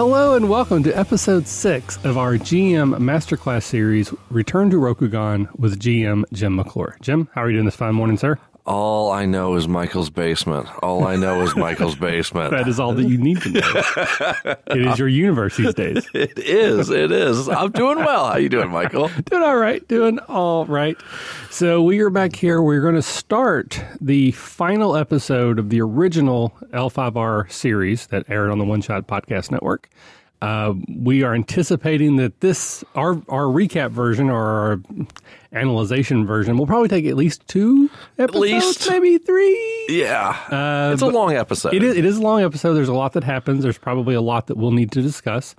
Hello and welcome to episode six of our GM Masterclass series, Return to Rokugan with GM Jim McClure. Jim, how are you doing this fine morning, sir? All I know is Michael's basement. All I know is Michael's basement. That is all that you need to know. it is your universe these days. It is. It is. I'm doing well. How you doing, Michael? Doing all right. Doing all right. So we are back here. We're going to start the final episode of the original L5R series that aired on the One Shot Podcast Network. Uh, we are anticipating that this our our recap version or our analyzation version will probably take at least two episodes, least. maybe three. Yeah. Uh, it's a long episode. It is, it is a long episode. There's a lot that happens. There's probably a lot that we'll need to discuss.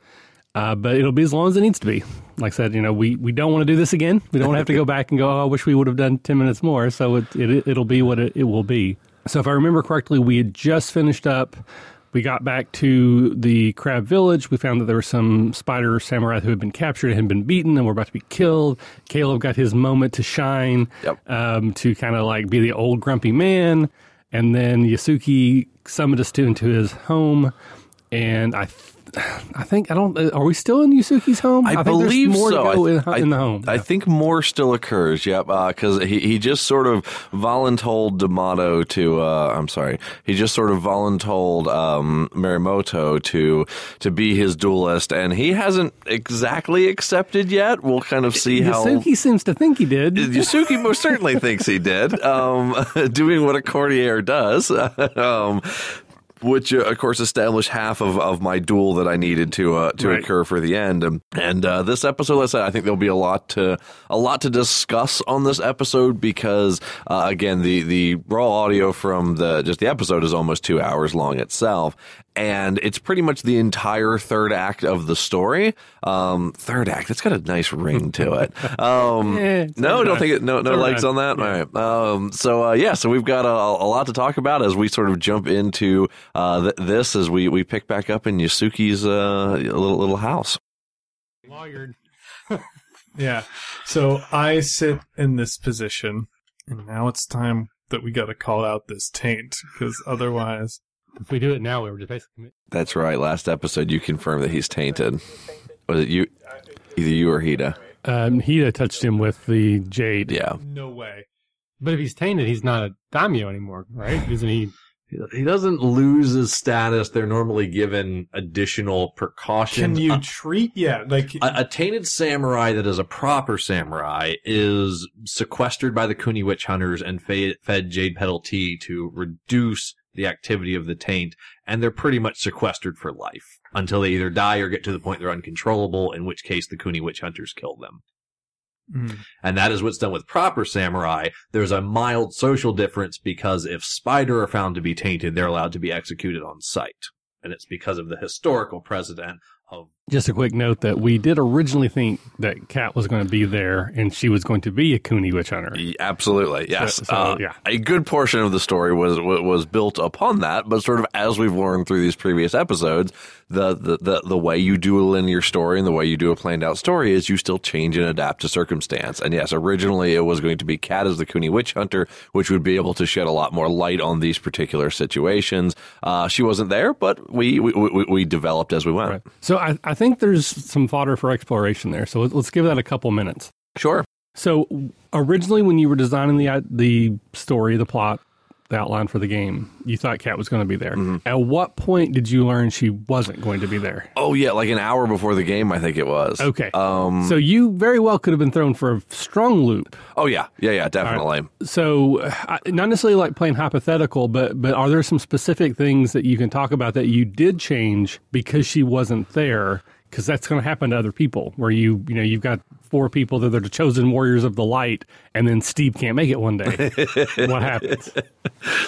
Uh, but it'll be as long as it needs to be. Like I said, you know, we, we don't want to do this again. We don't want to have to go back and go, oh, I wish we would have done 10 minutes more. So it, it, it'll be what it, it will be. So if I remember correctly, we had just finished up. We got back to the crab village. We found that there were some spider samurai who had been captured and had been beaten and were about to be killed. Caleb got his moment to shine, Yep. um, to kind of like be the old grumpy man. And then Yasuki summoned us to into his home. And I, I think I don't. uh, Are we still in Yasuki's home? I, think believe so. I, in, I- in the home. I think more still occurs. Yep, because he he just sort of voluntold D'Amato to. Uh, I'm sorry. He just sort of voluntold um, Mirumoto to to be his duelist, and he hasn't exactly accepted yet. We'll kind of see how. Yasuki seems to think he did. Yusuke most certainly thinks he did, um, doing what a courtier does. um, which, uh, of course, established half of, of my duel that I needed to uh, to Right. occur for the end. Um, and uh, this episode, like I said, I think there'll be a lot to a lot to discuss on this episode because, uh, again, the the raw audio from the just the episode is almost two hours long itself, and it's pretty much the entire third act of the story. Um, third act, it's got a nice ring to it. Um, it's no, don't think it. No, no all legs on that. All right. Um, so uh, yeah, so we've got a, a lot to talk about as we sort of jump into uh, th- this as we, we pick back up in Yasuki's uh, little little house. Lawyered. Yeah. So I sit in this position, and now it's time that we got to call out this taint, because otherwise, If we do it now, we were just basically. That's right. Last episode, you confirmed that he's tainted. Was it you? Either you or Hida. Um, Hida touched him with the jade. Yeah. no way. But if he's tainted, he's not a daimyo anymore, right? Isn't he? He doesn't lose his status. They're normally given additional precautions. Can you A, treat? Yeah, like a, a tainted samurai that is a proper samurai is sequestered by the Kuni witch hunters and fed, fed jade petal tea to reduce the activity of the taint, and they're pretty much sequestered for life until they either die or get to the point they're uncontrollable, in which case the Kuni witch hunters kill them. Mm. And that is what's done with proper samurai. There's a mild social difference because if spider are found to be tainted, they're allowed to be executed on sight. And it's because of the historical precedent of Just a quick note that we did originally think that Kat was going to be there and she was going to be a Kuni witch hunter. Absolutely, yes. So- so, uh, yeah. A good portion of the story was was built upon that, but sort of as we've learned through these previous episodes, the the the, the way you do a linear story and the way you do a planned out story is you still change and adapt to circumstance. And yes, originally it was going to be Kat as the Kuni witch hunter, which would be able to shed a lot more light on these particular situations. Uh, she wasn't there, but we we, we, we developed as we went. Right. So I, I think there's some fodder for exploration there. So let's, let's give that a couple minutes. Sure. So originally, when you were designing the the story, the plot, the outline for the game, you thought Kat was going to be there. At what point did you learn she wasn't going to be there? Oh yeah, like an hour before the game, I think it was. Okay. Um. so you very well could have been thrown for a strong loop. Oh yeah. Yeah. Yeah. Definitely. So, I- not necessarily like playing hypothetical, but but are there some specific things that you can talk about that you did change because she wasn't there? Because that's going to happen to other people, where you you know you've got four people that are the chosen warriors of the light, and then Steve can't make it one day. what happens?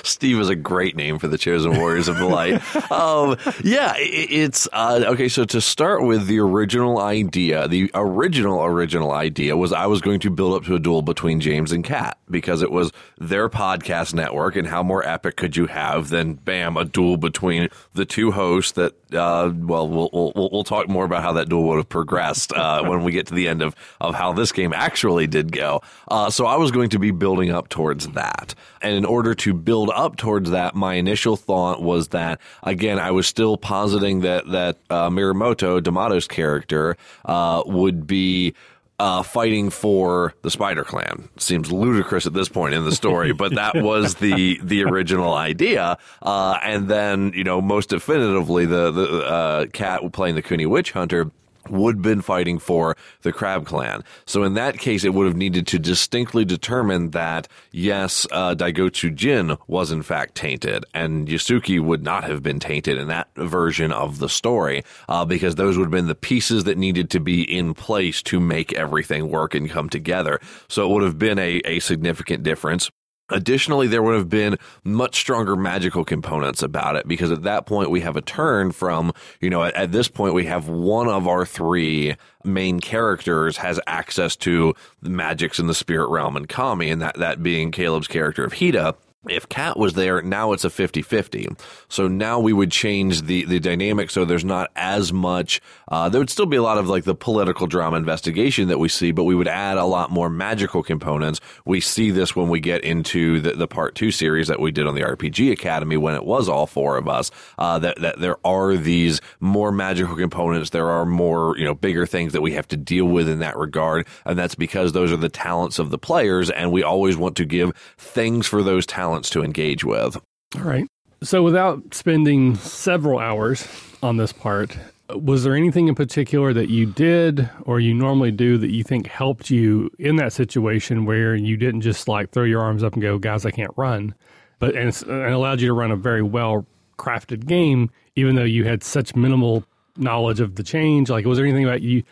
Steve is a great name for the chosen warriors of the light. Um, yeah, i it's uh, okay. So to start with, the original idea, the original original idea was I was going to build up to a duel between James and Kat because it was their podcast network, and how more epic could you have than bam a duel between the two hosts that. Uh, well, we'll, we'll we'll talk more about how that duel would have progressed uh, when we get to the end of of how this game actually did go. Uh, so I was going to be building up towards that. And in order to build up towards that, my initial thought was that, again, I was still positing that, that uh, Mirumoto, D'Amato's character, uh, would be uh, fighting for the Spider Clan. Seems ludicrous at this point in the story, but that was the the original idea. Uh, and then, you know, most definitively, the the uh, Kat playing the Kuni Witch Hunter would have been fighting for the Crab Clan. So in that case, it would have needed to distinctly determine that, yes, uh, Daigotsu Jin was in fact tainted, and Yasuki would not have been tainted in that version of the story, uh, because those would have been the pieces that needed to be in place to make everything work and come together. So it would have been a, a significant difference. Additionally, there would have been much stronger magical components about it because at that point we have a turn from, you know, at, at, this point we have one of our three main characters has access to the magics in the spirit realm and Kami, and that, that being Caleb's character of Hida if Kat was there, now it's a 50-50. So now we would change the, the dynamic so there's not as much, uh, there would still be a lot of like the political drama investigation that we see, but we would add a lot more magical components. We see this when we get into the, the part two series that we did on the RPG Academy when it was all four of us, uh, that, that there are these more magical components. There are more, you know, bigger things that we have to deal with in that regard. And that's because those are the talents of the players. And we always want to give things for those talents talents to engage with. All right. So, without spending several hours on this part, was there anything in particular that you did or you normally do that you think helped you in that situation where you didn't just like throw your arms up and go, guys, I can't run, but and, and allowed you to run a very well crafted game, even though you had such minimal knowledge of the change? Like, was there anything about you?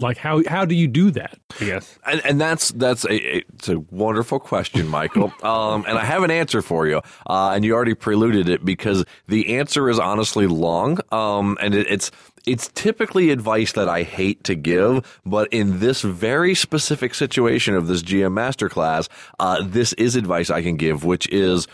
Like, how how do you do that? Yes, and, and that's that's a it's a wonderful question, Michael. um, and I have an answer for you, uh, and you already preluded it because the answer is honestly long. Um, and it, it's it's typically advice that I hate to give, but in this very specific situation of this GM masterclass, uh, this is advice I can give, which is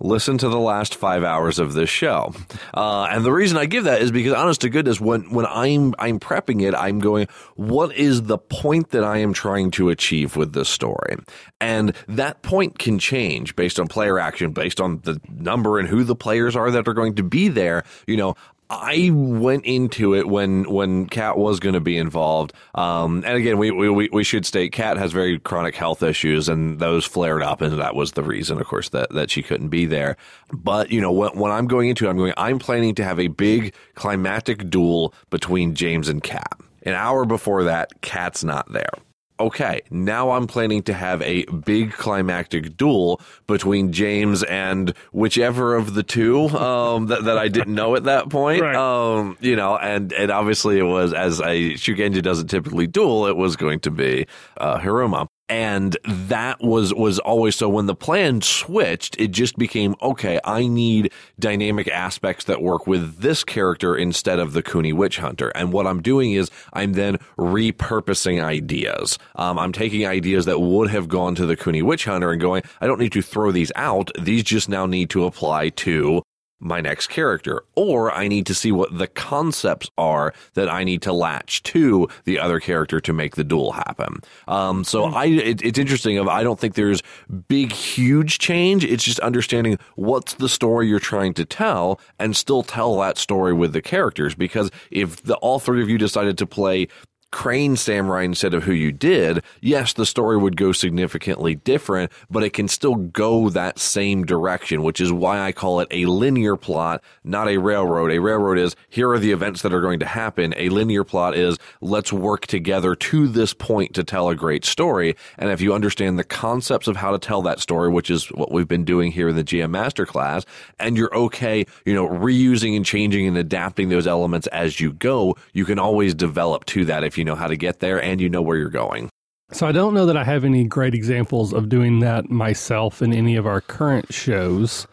listen to the last five hours of this show. Uh, and the reason I give that is because, honest to goodness, when when I'm I'm prepping it, I'm going, what is the point that I am trying to achieve with this story? And that point can change based on player action, based on the number and who the players are that are going to be there. You know, I went into it when when Kat was going to be involved. Um, and again, we, we we should state Kat has very chronic health issues, and those flared up, and that was the reason, of course, that that she couldn't be there. But you know, when, when I'm going into it, I'm going. I'm planning to have a big climactic duel between James and Kat. An hour before that, Kat's not there okay, now I'm planning to have a big climactic duel between James and whichever of the two um, that, that I didn't know at that point. Right. Um, you know, and, and obviously it was, as a Shugenja doesn't typically duel, it was going to be uh, Hiruma and that was was always so when the plan switched it just became okay i need dynamic aspects that work with this character instead of the Kuni witch hunter. And what i'm doing is i'm then repurposing ideas. Um, i'm taking ideas that would have gone to the Kuni witch hunter and going i don't need to throw these out. These just now need to apply to my next character, or I need to see what the concepts are that I need to latch to the other character to make the duel happen. Um, so mm. I, it, it's interesting. Of I don't think there's big, huge change. It's just understanding what's the story you're trying to tell, and still tell that story with the characters. Because if the, all three of you decided to play Crane Samurai instead of who you did, yes, the story would go significantly different, but it can still go that same direction, which is why I call it a linear plot, not a railroad. A railroad is here are the events that are going to happen. A linear plot is let's work together to this point to tell a great story. And if you understand the concepts of how to tell that story, which is what we've been doing here in the GM Masterclass, and you're okay, you know, reusing and changing and adapting those elements as you go, you can always develop to that if you know how to get there and you know where you're going. So I don't know that I have any great examples of doing that myself in any of our current shows.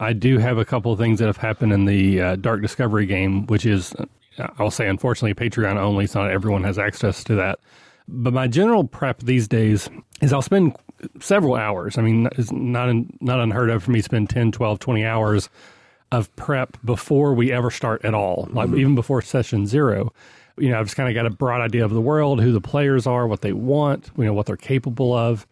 I do have a couple of things that have happened in the uh, Dark Discovery game, which is, I'll say, unfortunately, Patreon only, so not everyone has access to that. But my general prep these days is I'll spend several hours. I mean, it's not, not unheard of for me to spend 10, 12, 20 hours of prep before we ever start at all, like mm-hmm. even before session zero You know, I've just kind of got a broad idea of the world, who the players are, what they want, you know, what they're capable of.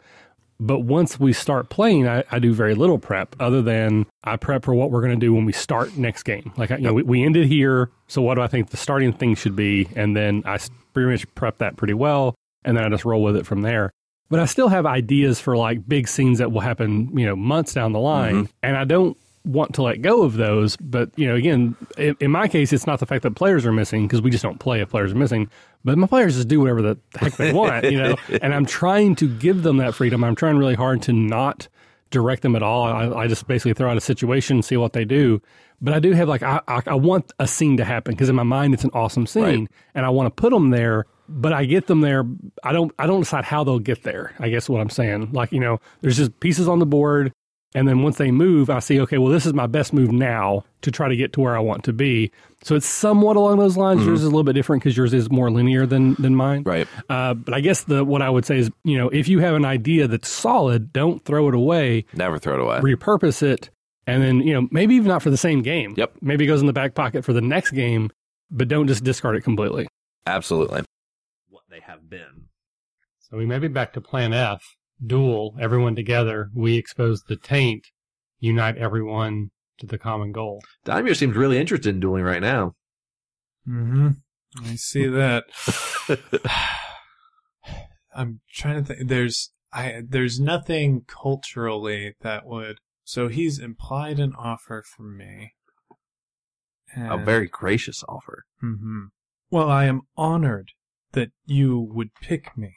But once we start playing, I, I do very little prep other than I prep for what we're going to do when we start next game. Like, you know, we, we ended here. So what do I think the starting thing should be? And then I pretty much prep that pretty well. And then I just roll with it from there. But I still have ideas for like big scenes that will happen, you know, months down the line. Mm-hmm. And I don't want to let go of those. But, you know, again, in, in my case, it's not the fact that players are missing because we just don't play if players are missing. But my players just do whatever the heck they want, you know. and I'm trying to give them that freedom. I'm trying really hard to not direct them at all. I, I just basically throw out a situation, see what they do. But I do have like I, I, I want a scene to happen because in my mind it's an awesome scene, Right. and I want to put them there. But I get them there. I don't. I don't decide how they'll get there. I guess what I'm saying. Like you know, there's just pieces on the board, and then once they move, I see. Okay, well, this is my best move now to try to get to where I want to be. So it's somewhat along those lines. Yours is a little bit different because yours is more linear than than mine. Right. Uh, but I guess the what I would say is, you know, if you have an idea that's solid, don't throw it away. Never throw it away. Repurpose it, and then you know maybe even not for the same game. Yep. Maybe it goes in the back pocket for the next game, but don't just discard it completely. Absolutely. What they have been. So we may be back to Plan F. Duel everyone together. We expose the taint. Unite everyone to the common goal. Daimyo seems really interested in dueling right now. Mm-hmm. I see that. I'm trying to think. There's I there's nothing culturally that would. So he's implied an offer from me. A very gracious offer. Mm-hmm. Well, I am honored that you would pick me,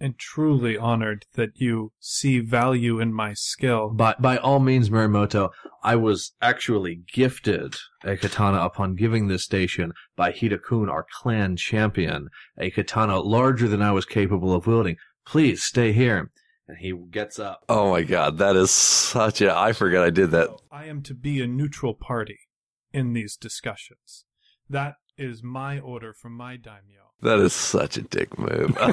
and truly honored that you see value in my skill. By by all means, Mirumoto, I was actually gifted a katana upon giving this station by Hidakun, our clan champion, a katana larger than I was capable of wielding. Please stay here. And he gets up. Oh my god, that is such a. I forgot I did that. I am to be a neutral party in these discussions. That is my order from my daimyo. That is such a dick move.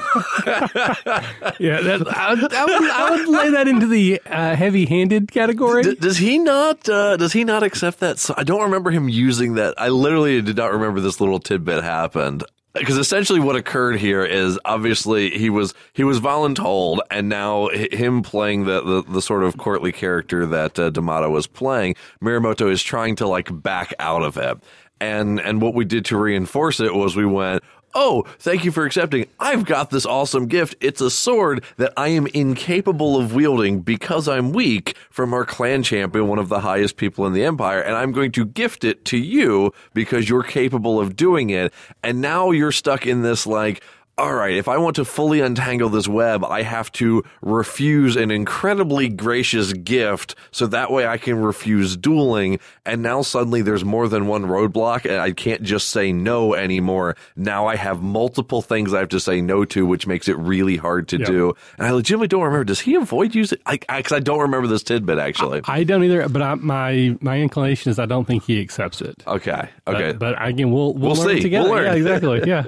Yeah, that, I, would, I, would, I would lay that into the uh, heavy-handed category. D- does he not? Uh, does he not accept that? So I don't remember him using that. I literally did not remember this little tidbit happened because essentially what occurred here is obviously he was he was voluntold, and now him playing the, the the sort of courtly character that uh, D'Amato was playing, Mirumoto is trying to like back out of it. And and what we did to reinforce it was we went, Oh, thank you for accepting. I've got this awesome gift. It's a sword that I am incapable of wielding because I'm weak from our clan champion, one of the highest people in the empire, and I'm going to gift it to you because you're capable of doing it. And now you're stuck in this like, all right, if I want to fully untangle this web, I have to refuse an incredibly gracious gift so that way I can refuse dueling. And now suddenly there's more than one roadblock and I can't just say no anymore. Now I have multiple things I have to say no to, which makes it really hard to Yeah. do. And I legitimately don't remember. Does he avoid using? I, I, cause I don't remember this tidbit actually. I don't either, but I, my my inclination is I don't think he accepts it. Okay. But- Okay. but, again, we'll we'll, We'll learn see. together. We'll learn. Yeah, exactly. Yeah,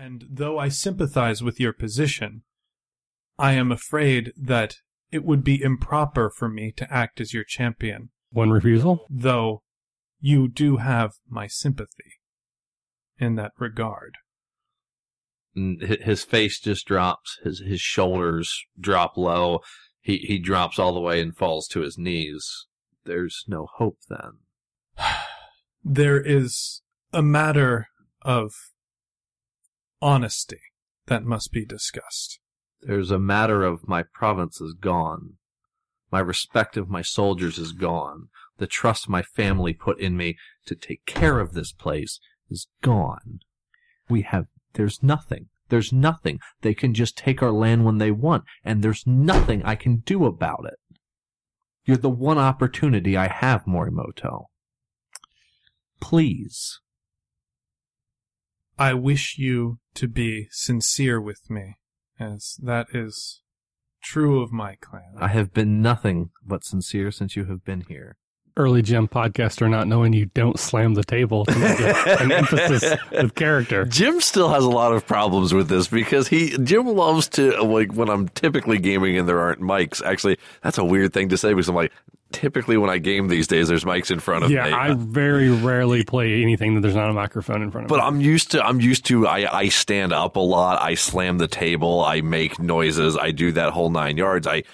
And though I sympathize with your position, I am afraid that it would be improper for me to act as your champion, one refusal. though you do have my sympathy in that regard. And his face just drops. His his shoulders drop low. He he drops all the way and falls to his knees. There's no hope then. There is a matter of honesty that must be discussed. There's a matter of my province is gone. My respect of my soldiers is gone. The trust my family put in me to take care of this place is gone. We have, there's nothing. There's nothing. They can just take our land when they want, and there's nothing I can do about it. You're the one opportunity I have, Mirumoto. Please. I wish you to be sincere with me, as that is true of my clan. I have been nothing but sincere since you have been here. Early Jim podcaster not knowing you don't slam the table to make an emphasis with character. Jim still has a lot of problems with this because he Jim loves to like when I'm typically gaming and there aren't mics. Actually, that's a weird thing to say because I'm like, typically when I game these days, there's mics in front of Yeah, me. Yeah, I very rarely play anything that there's not a microphone in front of but me. I'm used to I'm used to I, I stand up a lot, I slam the table, I make noises, I do that whole nine yards. I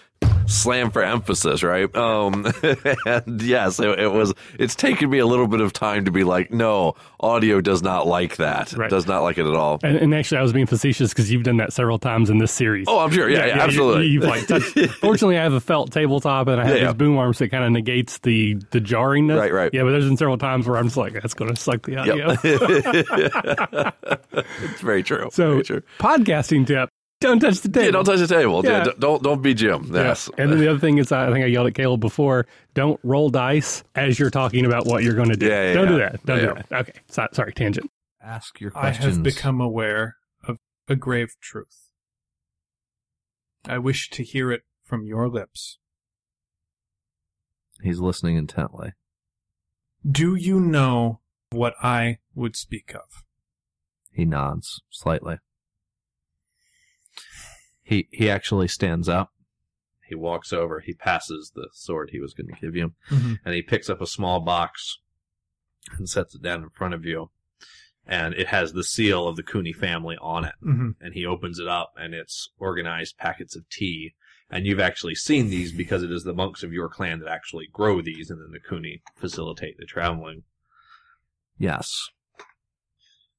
slam for emphasis, right? Um and yes, it, it was it's taken me a little bit of time to be like, no, audio does not like that. Right. Does not like it at all. And, and actually, I was being facetious because you've done that several times in this series. Oh, I'm sure. Yeah, yeah, you- absolutely. You, have like touched. Fortunately, I have a felt tabletop and I have Yeah, yeah. these boom arms that kind of negates the the jarringness. Right, right. Yeah, but there's been several times where I'm just like, that's going to suck the audio. it's very true. So, very true. podcasting tip: don't touch the table. Yeah, don't touch the table. Yeah. Yeah. don't don't be Jim. Yeah. Yes. And then the other thing is, I think I yelled at Caleb before: don't roll dice as you're talking about what you're going to do. Yeah, yeah, don't do that. Don't Yeah. do that. Okay. So, sorry, tangent. Ask your questions. I have become aware of a grave truth. I wish to hear it from your lips. He's listening intently. Do you know what I would speak of? He nods slightly. He he actually stands up. He walks over. He passes the sword he was going to give you, Mhm. and he picks up a small box and sets it down in front of you. And it has the seal of the Kuni family on it. Mhm. And he opens it up, and it's organized packets of tea. And you've actually seen these because it is the monks of your clan that actually grow these, and then the Kuni facilitate the traveling. Yes.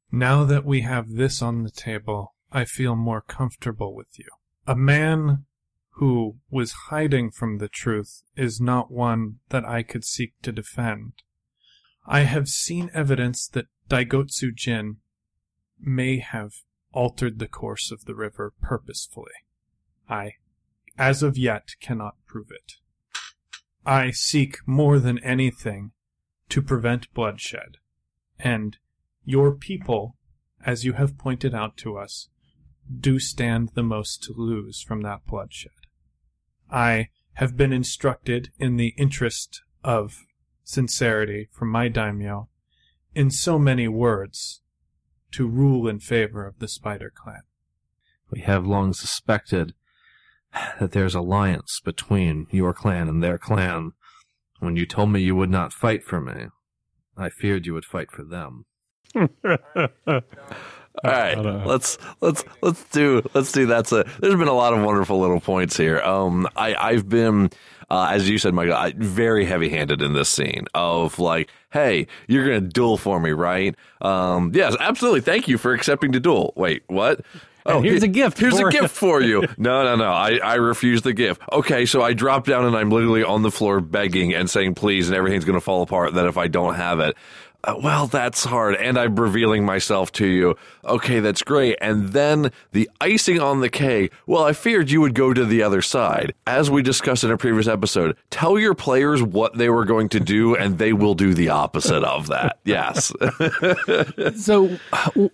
Now that we have this on the table, I feel more comfortable with you. A man who was hiding from the truth is not one that I could seek to defend. I have seen evidence that Daigotsu Jin may have altered the course of the river purposefully. I, as of yet, cannot prove it. I seek more than anything to prevent bloodshed, and your people, as you have pointed out to us, do stand the most to lose from that bloodshed. I have been instructed in the interest of sincerity from my daimyo, in so many words, to rule in favor of the Spider Clan. We have long suspected that there's alliance between your clan and their clan. When you told me you would not fight for me, I feared you would fight for them. All right, I don't know. let's let's let's do let's do that's a. There's been a lot of wonderful little points here. Um, I I've been. Uh, as you said, Michael, I, very heavy-handed in this scene of like, "Hey, you're gonna duel for me, right?" Um, yes, absolutely. Thank you for accepting the duel. Wait, what? And here's a gift Here's for- a gift for you. No, no, no. I, I refuse the gift. Okay, so I drop down and I'm literally on the floor begging and saying please, and everything's going to fall apart. That if I don't have it, Uh, well, that's hard. And I'm revealing myself to you. Okay, that's great. And then the icing on the cake. Well, I feared you would go to the other side. As we discussed in a previous episode, tell your players what they were going to do, and they will do the opposite of that. Yes. so,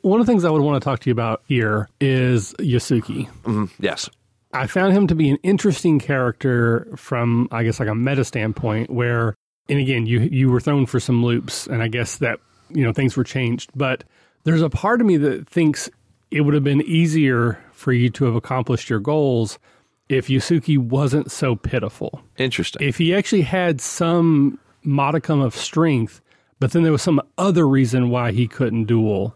one of the things I would want to talk to you about here is Yasuki. Mm-hmm. yes. I found him to be an interesting character from, I guess, like a meta standpoint. Where, and again, you you were thrown for some loops, and I guess that you know things were changed. But there's a part of me that thinks it would have been easier for you to have accomplished your goals if Yasuki wasn't so pitiful. Interesting. If he actually had some modicum of strength, but then there was some other reason why he couldn't duel.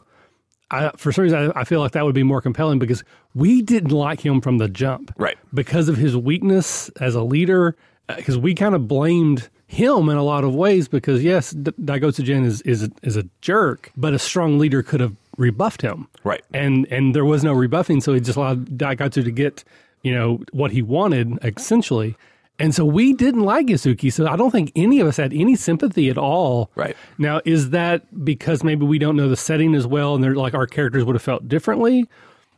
I, for some reason, I, I feel like that would be more compelling because we didn't like him from the jump Right. because of his weakness as a leader. Uh, because we kind of blamed him in a lot of ways. Because yes, D- Daigotsu Jin is is is a jerk, but a strong leader could have rebuffed him. Right. And and there was no rebuffing, so he just allowed Daigotsu to get you know what he wanted essentially. And so we didn't like Yasuki. So I don't think any of us had any sympathy at all. Right. Now, is that because maybe we don't know the setting as well, and they're like our characters would have felt differently?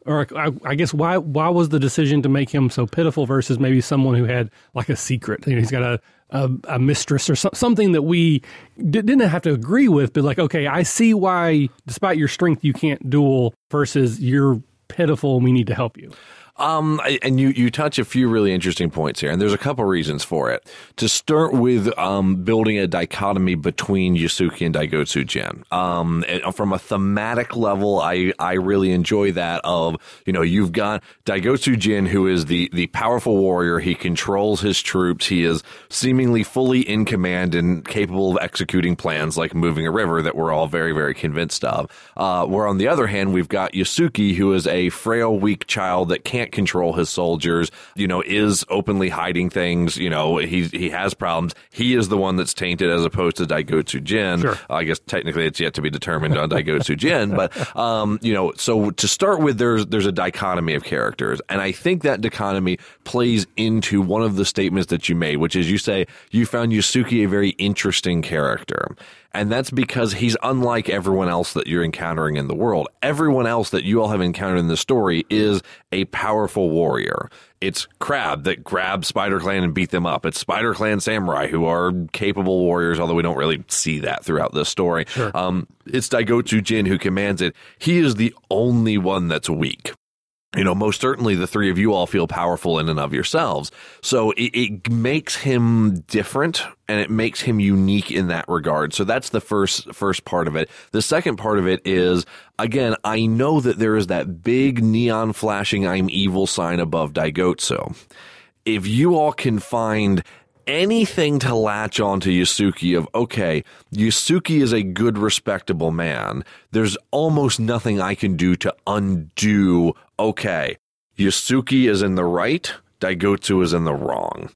Or I, I guess why why was the decision to make him so pitiful versus maybe someone who had like a secret? You know, he's got a a, a mistress or so, something that we di- didn't have to agree with, but like, okay, I see why, despite your strength, you can't duel versus you're pitiful and we need to help you. Um, and you, you touch a few really interesting points here, and there's a couple reasons for it. To start with, um, building a dichotomy between Yasuki and Daigotsu Jin. Um, from a thematic level, I, I really enjoy that of, you know, you've got Daigotsu Jin, who is the, the powerful warrior. He controls his troops. He is seemingly fully in command and capable of executing plans like moving a river that we're all very, very convinced of. Uh, where on the other hand, we've got Yasuki, who is a frail, weak child that can't control his soldiers, you know, is openly hiding things, you know, he, he has problems. He is the one that's tainted as opposed to Daigotsu Jin. Sure. I guess technically it's yet to be determined on Daigotsu Jin, but, um, you know, so to start with, there's, there's a dichotomy of characters. And I think that dichotomy plays into one of the statements that you made, which is you say you found Yasuki a very interesting character. And that's because he's unlike everyone else that you're encountering in the world. Everyone else that you all have encountered in the story is a powerful warrior. It's Crab that grabs Spider Clan and beat them up. It's Spider Clan samurai who are capable warriors, although we don't really see that throughout this story. Um, it's Daigotsu Jin who commands it. He is the only one that's weak you know, most certainly the three of you all feel powerful in and of yourselves. So it, it makes him different and it makes him unique in that regard. So that's the first, first part of it. The second part of it is, again, I know that there is that big neon flashing I'm evil sign above Daigotsu. If you all can find anything to latch on to Yasuki of, okay, Yasuki is a good, respectable man. There's almost nothing I can do to undo, okay, Yasuki is in the right, Daigotsu is in the wrong.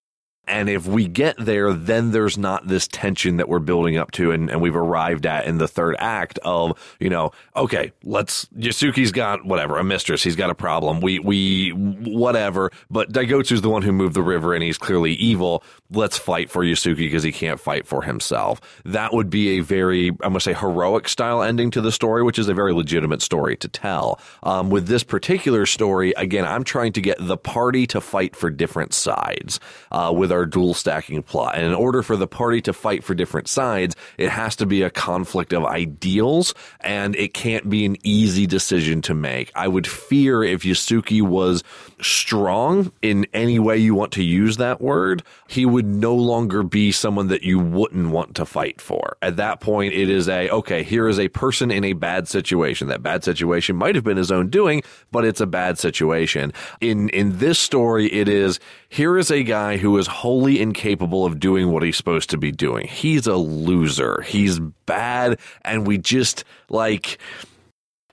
And if we get there, then there's not this tension that we're building up to and, and we've arrived at in the third act of, you know, okay, let's, Yasuki's got whatever, a mistress. He's got a problem. We, we, whatever. But Daigotsu's the one who moved the river and he's clearly evil. Let's fight for Yasuki because he can't fight for himself. That would be a very, I'm to say heroic style ending to the story, which is a very legitimate story to tell. Um, with this particular story, again, I'm trying to get the party to fight for different sides, uh, with our dual stacking plot. And in order for the party to fight for different sides, it has to be a conflict of ideals and it can't be an easy decision to make. I would fear if Yasuki was strong in any way you want to use that word, he would no longer be someone that you wouldn't want to fight for. At that point, it is a, okay, here is a person in a bad situation. That bad situation might have been his own doing, but it's a bad situation. In, in this story, it is, here is a guy who is wholly incapable of doing what he's supposed to be doing. He's a loser. He's bad. And we just like,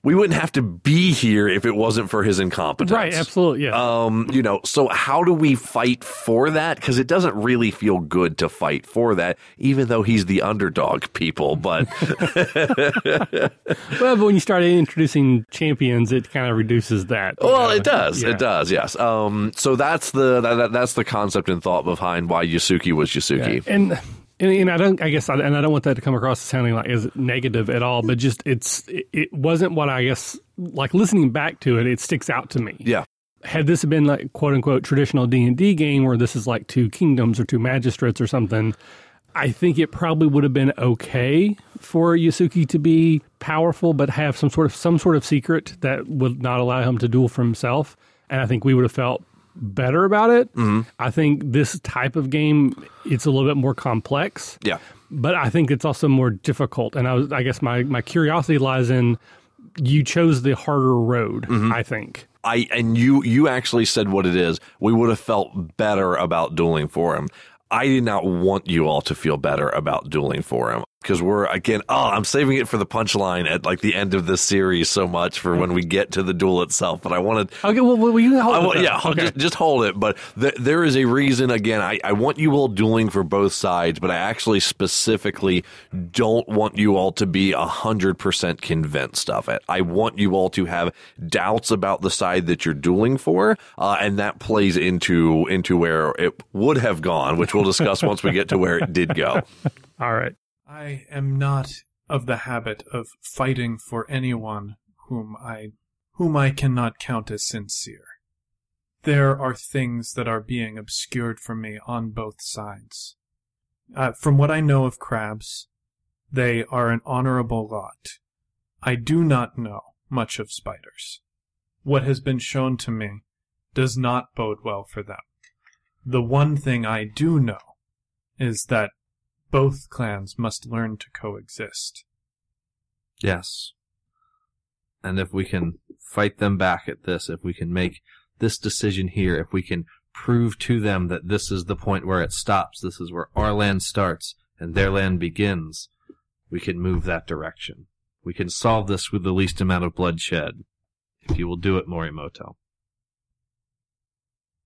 we wouldn't have to be here if it wasn't for his incompetence. Right, absolutely, yeah. Um, you know, so how do we fight for that? Because it doesn't really feel good to fight for that, even though he's the underdog, people. But well, but when you start introducing champions, it kind of reduces that. well, know? it does, Yeah. it does, yes. Um, so that's the that, that- that's the concept and thought behind why Yasuki was Yasuki. And, and and I don't I guess I, and I don't want that to come across as sounding like as negative at all, but just it's it, it wasn't what I guess like listening back to it, it sticks out to me. Yeah, Had this been like quote unquote traditional D and D game where this is like two kingdoms or two magistrates or something, I think it probably would have been okay for Yasuki to be powerful, but have some sort of some sort of secret that would not allow him to duel for himself. And I think we would have felt better about it. Mm-hmm. I think this type of game it's a little bit more complex yeah. but I think it's also more difficult. And I was, I guess my, my curiosity lies in you chose the harder road, mm-hmm. I think. I and you you actually said what it is. We would have felt better about dueling for him. I did not want you all to feel better about dueling for him because we're again. Oh, I'm saving it for the punchline at like the end of this series so much for when we get to the duel itself. But I wanted Okay, well, well you hold I it want, then. yeah, hold- okay. just, just hold it. But th- there is a reason. Again, I, I want you all dueling for both sides, but I actually specifically don't want you all to be a hundred percent convinced of it. I want you all to have doubts about the side that you're dueling for, uh, and that plays into into where it would have gone, which we'll discuss once we get to where it did go. All right. I am not of the habit of fighting for anyone whom I whom I cannot count as sincere. There are things that are being obscured from me on both sides. Uh, from what I know of crabs, they are an honorable lot. I do not know much of spiders. What has been shown to me does not bode well for them. The one thing I do know is that both clans must learn to coexist. Yes. And if we can fight them back at this, if we can make this decision here, if we can prove to them that this is the point where it stops, this is where our land starts and their land begins, we can move that direction. We can solve this with the least amount of bloodshed. If you will do it, Mirumoto.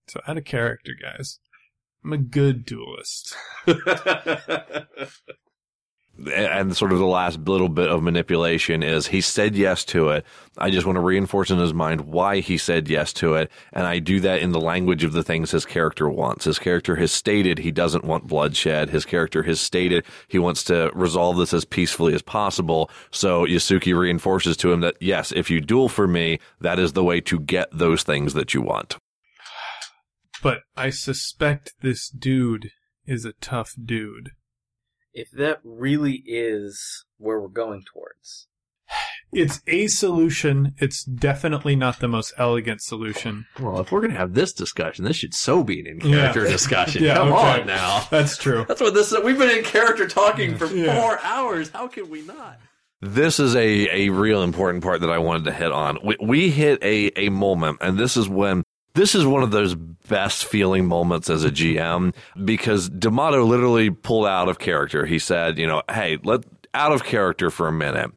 So out of character, guys. I'm a good duelist. and sort of the last little bit of manipulation is he said yes to it. I just want to reinforce in his mind why he said yes to it. And I do that in the language of the things his character wants. His character has stated he doesn't want bloodshed. His character has stated he wants to resolve this as peacefully as possible. So Yasuki reinforces to him that yes, if you duel for me, that is the way to get those things that you want. But I suspect this dude is a tough dude. If that really is where we're going towards. It's a solution. It's definitely not the most elegant solution. Well, if we're going to have this discussion, this should so be an in character Yeah. discussion. Yeah, Come okay. on now. That's true. That's what this is. We've been in character talking for Yeah. four hours. How can we not? This is a, a real important part that I wanted to hit on. We, we hit a, a moment, and this is when this is one of those best feeling moments as a GM because D'Amato literally pulled out of character. He said, you know, hey, let out of character for a minute.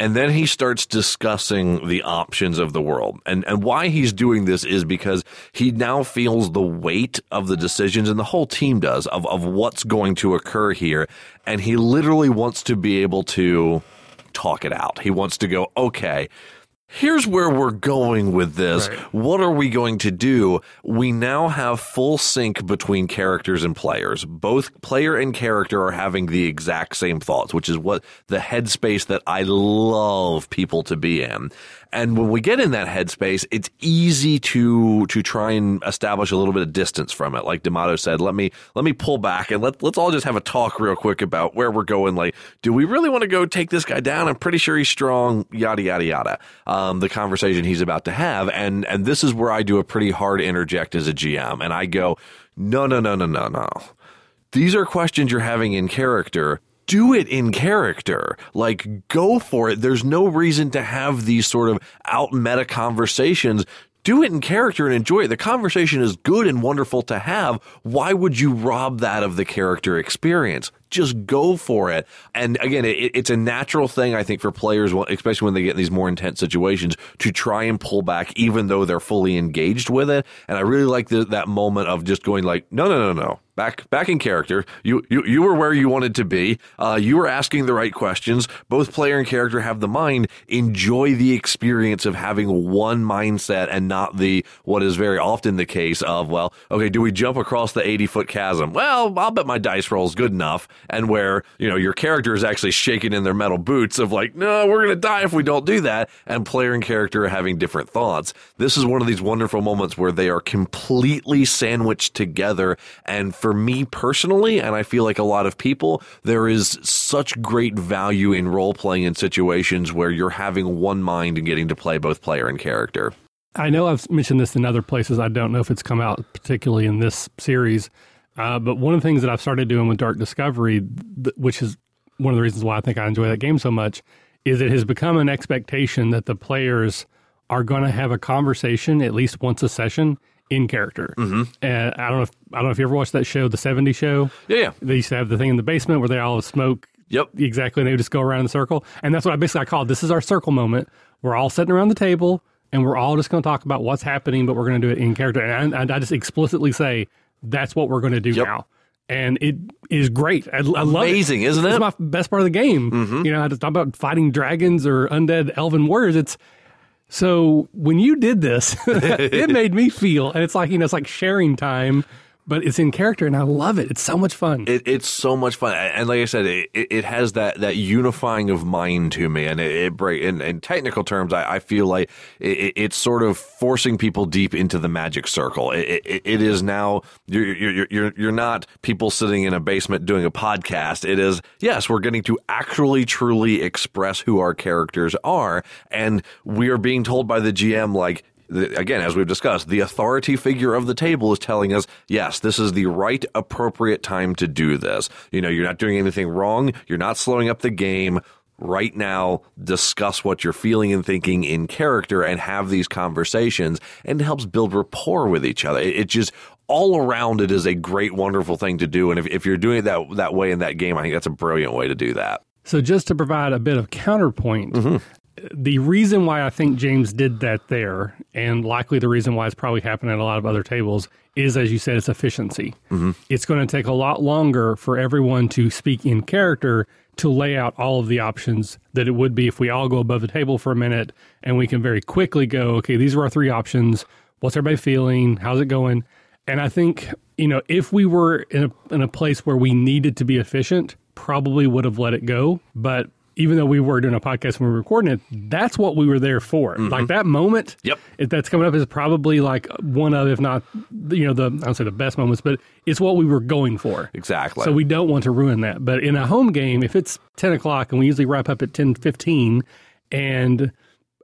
And then he starts discussing the options of the world. And and why he's doing this is because he now feels the weight of the decisions and the whole team does of, of what's going to occur here. And he literally wants to be able to talk it out. He wants to go, okay, here's where we're going with this. Right. What are we going to do? We now have full sync between characters and players. Both player and character are having the exact same thoughts, which is what the headspace that I love people to be in. And when we get in that headspace, it's easy to to try and establish a little bit of distance from it. Like D'Amato said, let me let me pull back and let let's all just have a talk real quick about where we're going. Like, do we really want to go take this guy down? I'm pretty sure he's strong. Yada yada yada. Um, the conversation he's about to have, and and this is where I do a pretty hard interject as a GM, and I go, no no no no no no. These are questions you're having in character do it in character. Like, go for it. There's no reason to have these sort of out meta conversations. Do it in character and enjoy it. The conversation is good and wonderful to have. Why would you rob that of the character experience? Just go for it. And again, it, it's a natural thing, I think, for players, especially when they get in these more intense situations, to try and pull back, even though they're fully engaged with it. And I really like the, that moment of just going like, no, no, no, no back back in character. You you you were where you wanted to be. Uh, you were asking the right questions. Both player and character have the mind. Enjoy the experience of having one mindset and not the what is very often the case of well, okay, do we jump across the eighty foot chasm? Well, I'll bet my dice roll's good enough. And where you know your character is actually shaking in their metal boots of like, no, we're gonna die if we don't do that. And player and character are having different thoughts. This is one of these wonderful moments where they are completely sandwiched together and for me personally, and I feel like a lot of people, there is such great value in role playing in situations where you're having one mind and getting to play both player and character. I know I've mentioned this in other places. I don't know if it's come out particularly in this series, uh, but one of the things that I've started doing with Dark Discovery, th- which is one of the reasons why I think I enjoy that game so much, is it has become an expectation that the players are going to have a conversation at least once a session in character. Mm-hmm. And I don't know if I don't know if you ever watched that show, the '70s show. Yeah, yeah. They used to have the thing in the basement where they all smoke Yep. Exactly. And they would just go around in a circle. And that's what I basically I call it. This is our circle moment. We're all sitting around the table and we're all just going to talk about what's happening, but we're going to do it in character. And I, and I just explicitly say, that's what we're going to do Yep. now. And it is great. I, I love it. Amazing, isn't it? It's my best part of the game. Mm-hmm. You know, I just talk about fighting dragons or undead elven warriors. It's so when you did this, it made me feel, and it's like you know, it's like sharing time, but it's in character, and I love it. It's so much fun. It, it's so much fun, and like I said, it, it has that, that unifying of mind to me, and it, it break. In, in technical terms, I, I feel like it, it- it's sort of forcing people deep into the magic circle. It, it, is now you're, you're you're you're not people sitting in a basement doing a podcast. It is yes, we're getting to actually truly express who our characters are, and we are being told by the GM like again, as we've discussed, the authority figure of the table is telling us, yes, this is the right, appropriate time to do this. You know, you're not doing anything wrong. You're not slowing up the game. Right now, discuss what you're feeling and thinking in character and have these conversations and it helps build rapport with each other. It, it just, all around it is a great, wonderful thing to do. And if, if you're doing it that, that way in that game, I think that's a brilliant way to do that. So, just to provide a bit of counterpoint, mm-hmm. The reason why I think James did that there, and likely the reason why it's probably happening at a lot of other tables, is as you said, it's efficiency. Mm-hmm. It's going to take a lot longer for everyone to speak in character to lay out all of the options that it would be if we all go above the table for a minute and we can very quickly go, okay, these are our three options. What's everybody feeling? How's it going? And I think, you know, if we were in a, in a place where we needed to be efficient, probably would have let it go. But even though we were doing a podcast when we were recording it, that's what we were there for. Like mm-hmm. that moment Yep. that's coming up is probably like one of, if not, you know, the, I don't say the best moments, but it's what we were going for. Exactly. So we don't want to ruin that. But in a home game, if it's 10 o'clock and we usually wrap up at 10, 15, and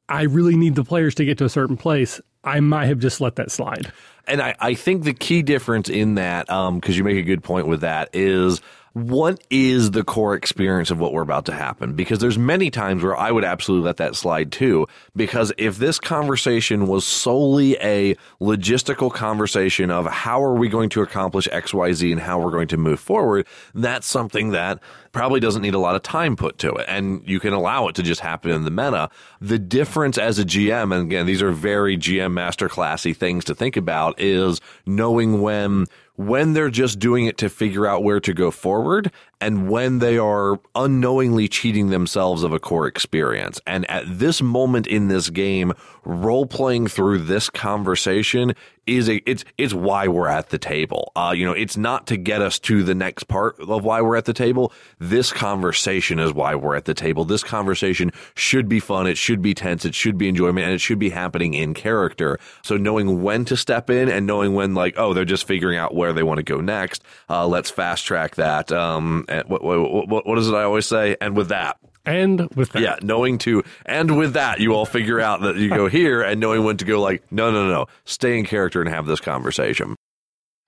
I really need the players to get to a certain place, I might have just let that slide. And I, I think the key difference in that, um, because you make a good point with that, is what is the core experience of what we're about to happen? Because there's many times where I would absolutely let that slide too. Because if this conversation was solely a logistical conversation of how are we going to accomplish X, Y, Z and how we're going to move forward, that's something that probably doesn't need a lot of time put to it. And you can allow it to just happen in the meta. The difference as a GM, and again, these are very GM masterclassy things to think about, is knowing when when they're just doing it to figure out where to go forward and when they are unknowingly cheating themselves of a core experience. And at this moment in this game, role playing through this conversation is a it's it's why we're at the table. Uh, you know, it's not to get us to the next part of why we're at the table. This conversation is why we're at the table. This conversation should be fun. It should be tense. It should be enjoyment, and it should be happening in character. So knowing when to step in and knowing when, like, oh, they're just figuring out where they want to go next. Uh, let's fast track that. Um, what, what, what, what is it I always say? And with that, And with that, yeah, knowing to, and with that, you all figure out that you go here and knowing when to go, like, no, no, no, no, stay in character and have this conversation.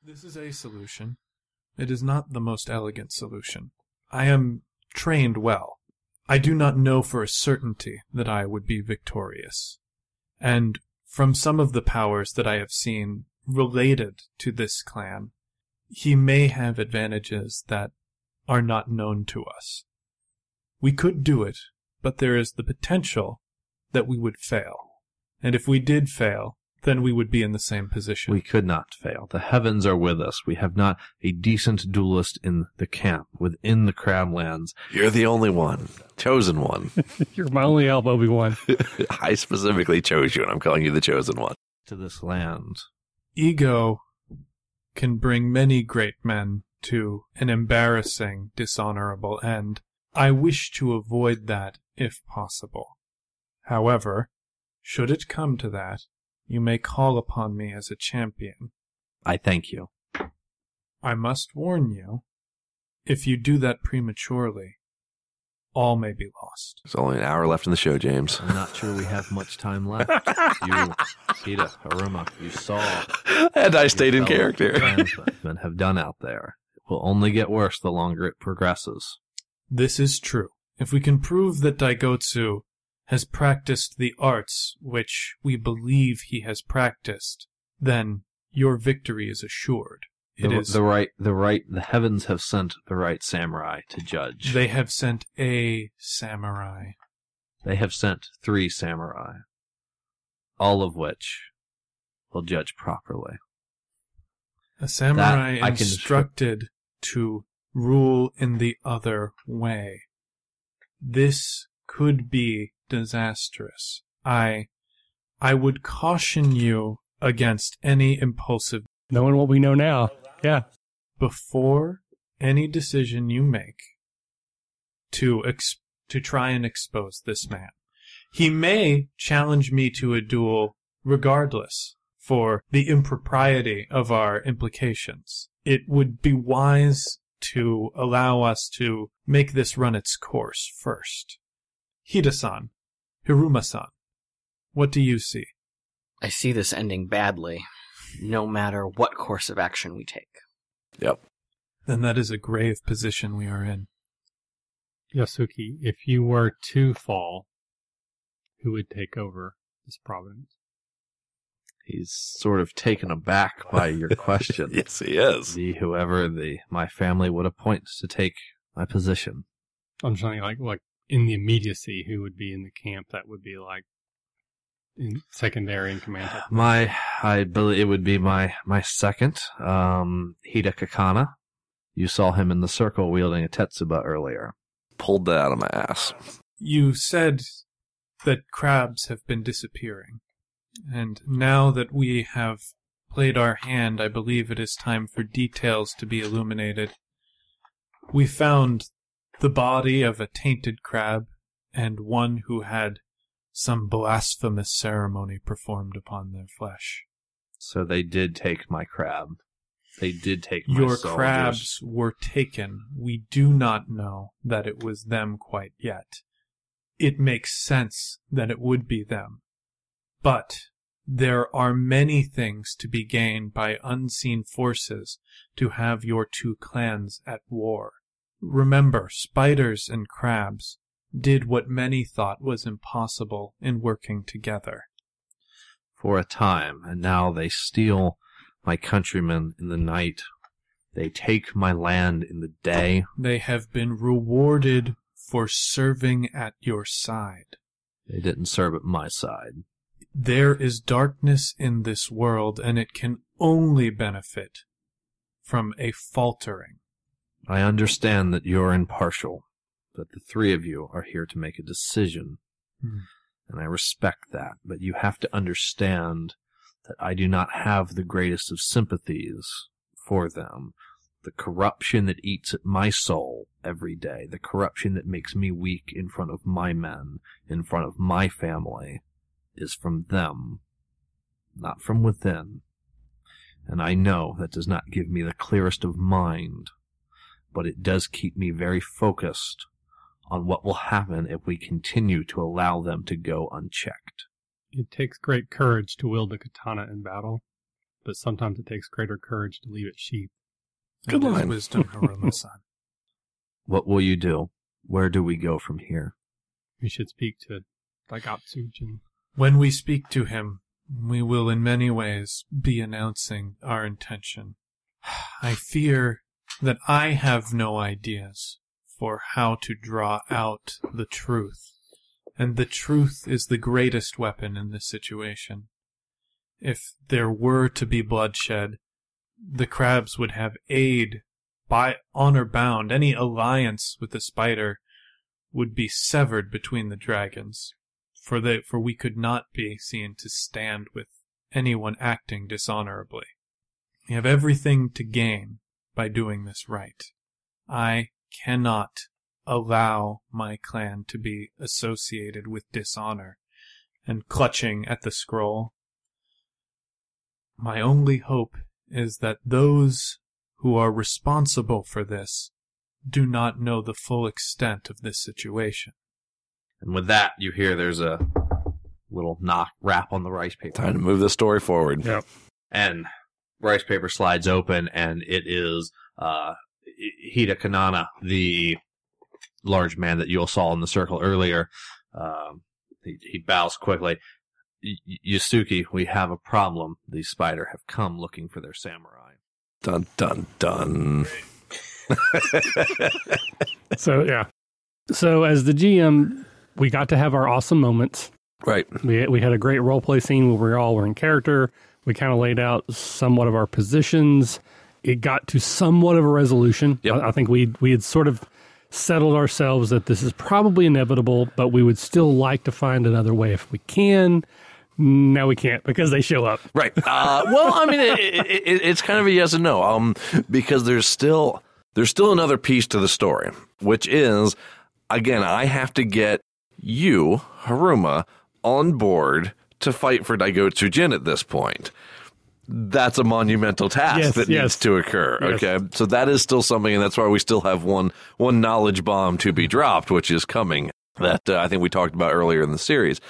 This is a solution. It is not the most elegant solution. I am trained well. I do not know for a certainty that I would be victorious. And from some of the powers that I have seen related to this clan, he may have advantages that are not known to us. We could do it, but there is the potential that we would fail. And if we did fail, then we would be in the same position. We could not fail. The heavens are with us. We have not a decent duelist in the camp within the Crablands. You're the only one, chosen one. you're my only help, Obi Wan. I specifically chose you, and I'm calling you the chosen one. to this land. Ego can bring many great men to an embarrassing, dishonorable end. I wish to avoid that if possible. However, should it come to that, you may call upon me as a champion. I thank you. I must warn you, if you do that prematurely, all may be lost. There's only an hour left in the show, James. I'm not sure we have much time left. you, Peter, Haruma, you saw and I stayed in fellow character. clansmen have done out there. It will only get worse the longer it progresses. This is true. If we can prove that Daigotsu has practiced the arts which we believe he has practiced, then your victory is assured. It The, is. the right, the right, the heavens have sent the right samurai to judge. They have sent a samurai. They have sent three samurai, all of which will judge properly. A samurai can- instructed to rule in the other way. This could be disastrous. I, I would caution you against any impulsive Knowing what we know now, yeah. before any decision you make to ex- to try and expose this man. He may challenge me to a duel regardless for the impropriety of our implications. It would be wise to allow us to make this run its course first. Hida-san, Hiruma-san, what do you see? I see this ending badly, no matter what course of action we take. Yep. Then that is a grave position we are in. Yasuki, if you were to fall, who would take over this province? He's sort of taken aback by your question. Yes, he is. The whoever the my family would appoint to take my position. I'm trying like like in the immediacy, who would be in the camp that would be like in secondary in command? My, I believe it would be my my second, um, Hida Kakana. You saw him in the circle wielding a tetsubo earlier. Pulled that out of my ass. You said that crabs have been disappearing. And now that we have played our hand, I believe it is time for details to be illuminated. We found the body of a tainted crab and one who had some blasphemous ceremony performed upon their flesh. So they did take my crab. They did take my Your soldiers. crabs were taken. We do not know that it was them quite yet. It makes sense that it would be them. But there are many things to be gained by unseen forces to have your two clans at war. Remember, spiders and crabs did what many thought was impossible in working together. for a time, and now they steal my countrymen in the night. They take my land in the day. They have been rewarded for serving at your side. They didn't serve at my side. There is darkness in this world, and it can only benefit from a faltering. I understand that you're impartial, that the three of you are here to make a decision. Hmm. And I respect that, but you have to understand that I do not have the greatest of sympathies for them. The corruption that eats at my soul every day, the corruption that makes me weak in front of my men, in front of my family, is from them, not from within. And I know that does not give me the clearest of mind, but it does keep me very focused on what will happen if we continue to allow them to go unchecked. It takes great courage to wield the katana in battle, but sometimes it takes greater courage to leave it sheathed. Good That is line. wisdom, Haruma-san. What will you do? Where do we go from here? We should speak to Daigotsu Jin. When we speak to him, we will in many ways be announcing our intention. I fear that I have no ideas for how to draw out the truth, and the truth is the greatest weapon in this situation. If there were to be bloodshed, the crabs would have aid by honor bound. Any alliance with the spider would be severed between the dragons for they for we could not be seen to stand with anyone acting dishonorably. We have everything to gain by doing this right. I cannot allow my clan to be associated with dishonor and clutching at the scroll. My only hope is that those who are responsible for this do not know the full extent of this situation. And with that, you hear there's a little knock, rap on the rice paper. Time to move the story forward. Yep. and rice paper slides open, and it is uh, Hida Kanana, the large man that you all saw in the circle earlier. Um, he, he bows quickly. "Y- Y- Yasuki, we have a problem. The spider have come looking for their samurai. Dun dun dun. So yeah. So as the GM, we got to have our awesome moments. Right. We we had a great role play scene where we all were in character. We kind of laid out somewhat of our positions. It got to somewhat of a resolution. Yep. I, I think we we had sort of settled ourselves that this is probably inevitable, but we would still like to find another way if we can. Now we can't because they show up. Right. Uh, well, I mean, it, it, it, it's kind of a yes and no, um, because there's still there's still another piece to the story, which is again, I have to get you, Haruma, on board to fight for Daigotsu Jin at this point. That's a monumental task Yes, that yes. needs to occur. Yes. Okay, so that is still something, and that's why we still have one one knowledge bomb to be dropped, which is coming. That uh, I think we talked about earlier in the series.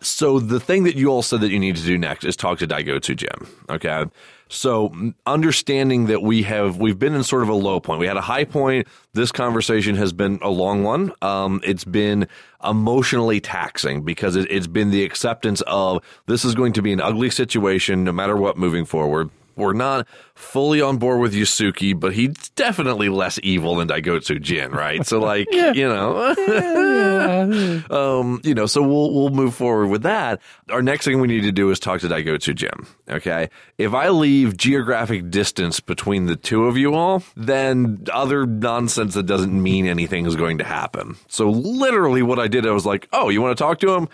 So the thing that you all said that you need to do next is talk to Daigotsu Jin. Okay. So understanding that we have we've been in sort of a low point. We had a high point. This conversation has been a long one. Um, it's been emotionally taxing because it, it's been the acceptance of this is going to be an ugly situation no matter what moving forward. We're not fully on board with Yasuki, but he's definitely less evil than Daigotsu Jin, right? So like, you know, um, you know, so we'll we'll move forward with that. Our next thing we need to do is talk to Daigotsu Jin. Okay, if I leave geographic distance between the two of you all, then other nonsense that doesn't mean anything is going to happen. So literally, what I did, I was like, "Oh, you want to talk to him?"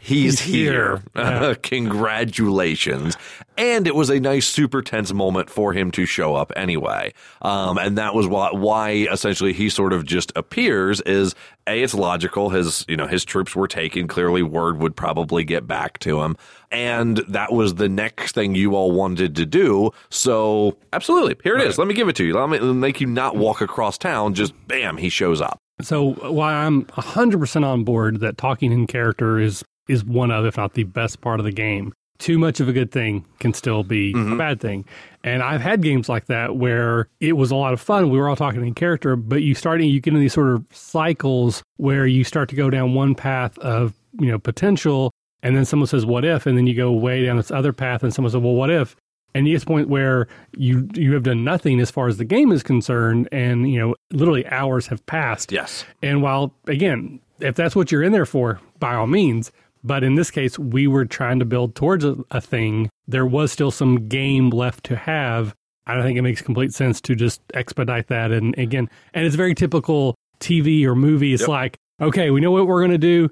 He's, He's here. here. Congratulations. And it was a nice, super tense moment for him to show up anyway. Um, and that was why, why essentially he sort of just appears is A, it's logical. His, you know, his troops were taken. Clearly word would probably get back to him. And that was the next thing you all wanted to do. So absolutely. Here it is. Let me give it to you. Let me make you not walk across town. Just bam, he shows up. So while I'm 100% on board that talking in character is is one of, if not the best part of the game, too much of a good thing can still be a mm-hmm. bad thing. And I've had games like that where it was a lot of fun. We were all talking in character, but you start you get in these sort of cycles where you start to go down one path of you know potential, and then someone says what if, and then you go way down this other path, and someone says well what if, and you get to the point where you you have done nothing as far as the game is concerned, and you know literally hours have passed. Yes. And while again, if that's what you're in there for, by all means. But in this case, we were trying to build towards a, a thing. There was still some game left to have. I don't think it makes complete sense to just expedite that. And again, and it's very typical TV or movie. It's like, okay, we know what we're going to do.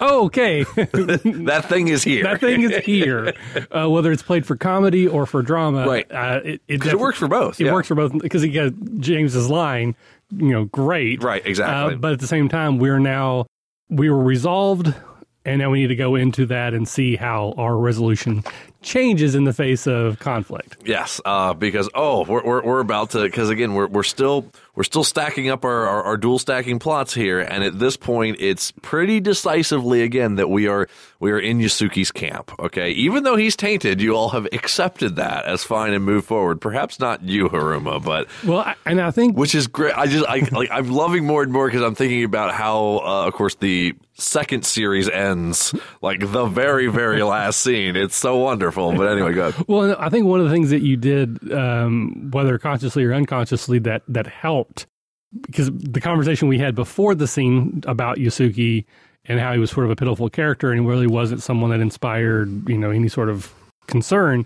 Oh, okay. That thing is here. that thing is here. Uh, whether it's played for comedy or for drama, Right. Uh, it, it, it works for both. it yeah. works for both because he got James's line, you know, great. Right, exactly. Uh, but at the same time, we're now we were resolved, and now we need to go into that and see how our resolution changes in the face of conflict. Yes, uh, because oh, we're, we're we're about to because again we're we're still we're still stacking up our, our our dual stacking plots here, and at this point it's pretty decisively again that we are we are in Yasuki's camp. Okay, even though he's tainted, you all have accepted that as fine and move forward. Perhaps not you, Haruma, but Well, I, and I think which is great. I just I like I'm loving more and more because I'm thinking about how, uh, of course, the second series ends like the very very last scene. It's so wonderful. But anyway, go ahead. Well, I think one of the things that you did, um, whether consciously or unconsciously, that that helped because the conversation we had before the scene about Yasuki and how he was sort of a pitiful character and really wasn't someone that inspired, you know, any sort of concern,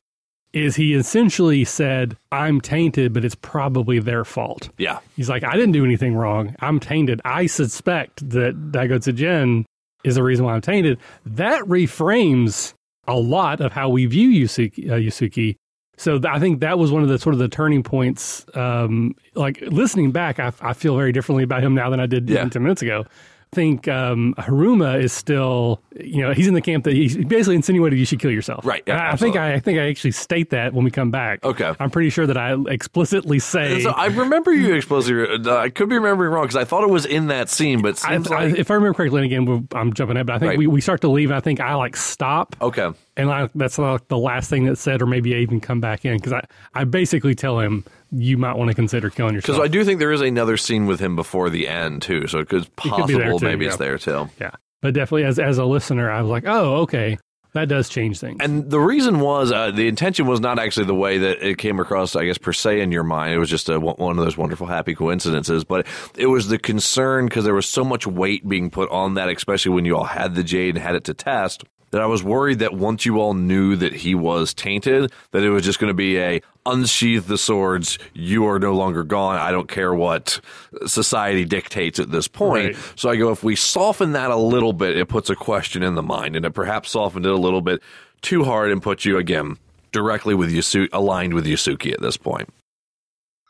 is he essentially said, "I'm tainted, but it's probably their fault." Yeah. He's like, "I didn't do anything wrong. I'm tainted. I suspect that Jin is the reason why I'm tainted." That reframes a lot of how we view Yasuki. Uh, Yasuki. So th- I think that was one of the sort of the turning points. Um, like listening back, I, I feel very differently about him now than I did Yeah. ten minutes ago. Think um, Haruma is still, you know, he's in the camp that he basically insinuated you should kill yourself. Right, yeah, I, I think. I, I think I actually state that when we come back. Okay. I'm pretty sure that I explicitly say. So I remember you explicitly. Uh, I could be remembering wrong because I thought it was in that scene, but it I, like if I remember correctly, and again, I'm jumping ahead, but I think Right. we, we start to leave. And I think I like stop, okay. and I, that's like the last thing that's said, or maybe I even come back in because I, I basically tell him you might want to consider killing yourself. Because I do think there is another scene with him before the end too, so it could could possible be there, too, maybe it's there too. yeah, but definitely as as a listener, I was like, oh, okay, that does change things. And the reason was uh, the intention was not actually the way that it came across, I guess per se in your mind. It was just a, one of those wonderful happy coincidences, but it was the concern because there was so much weight being put on that, especially when you all had the jade and had it to test. That I was worried that once you all knew that he was tainted, that it was just going to be a unsheath the swords. You are no longer gone. I don't care what society dictates at this point. Right. So I go, if we soften that a little bit, it puts a question in the mind, and it perhaps softened it a little bit too hard and puts you again directly with Yasu- aligned with Yasuki at this point.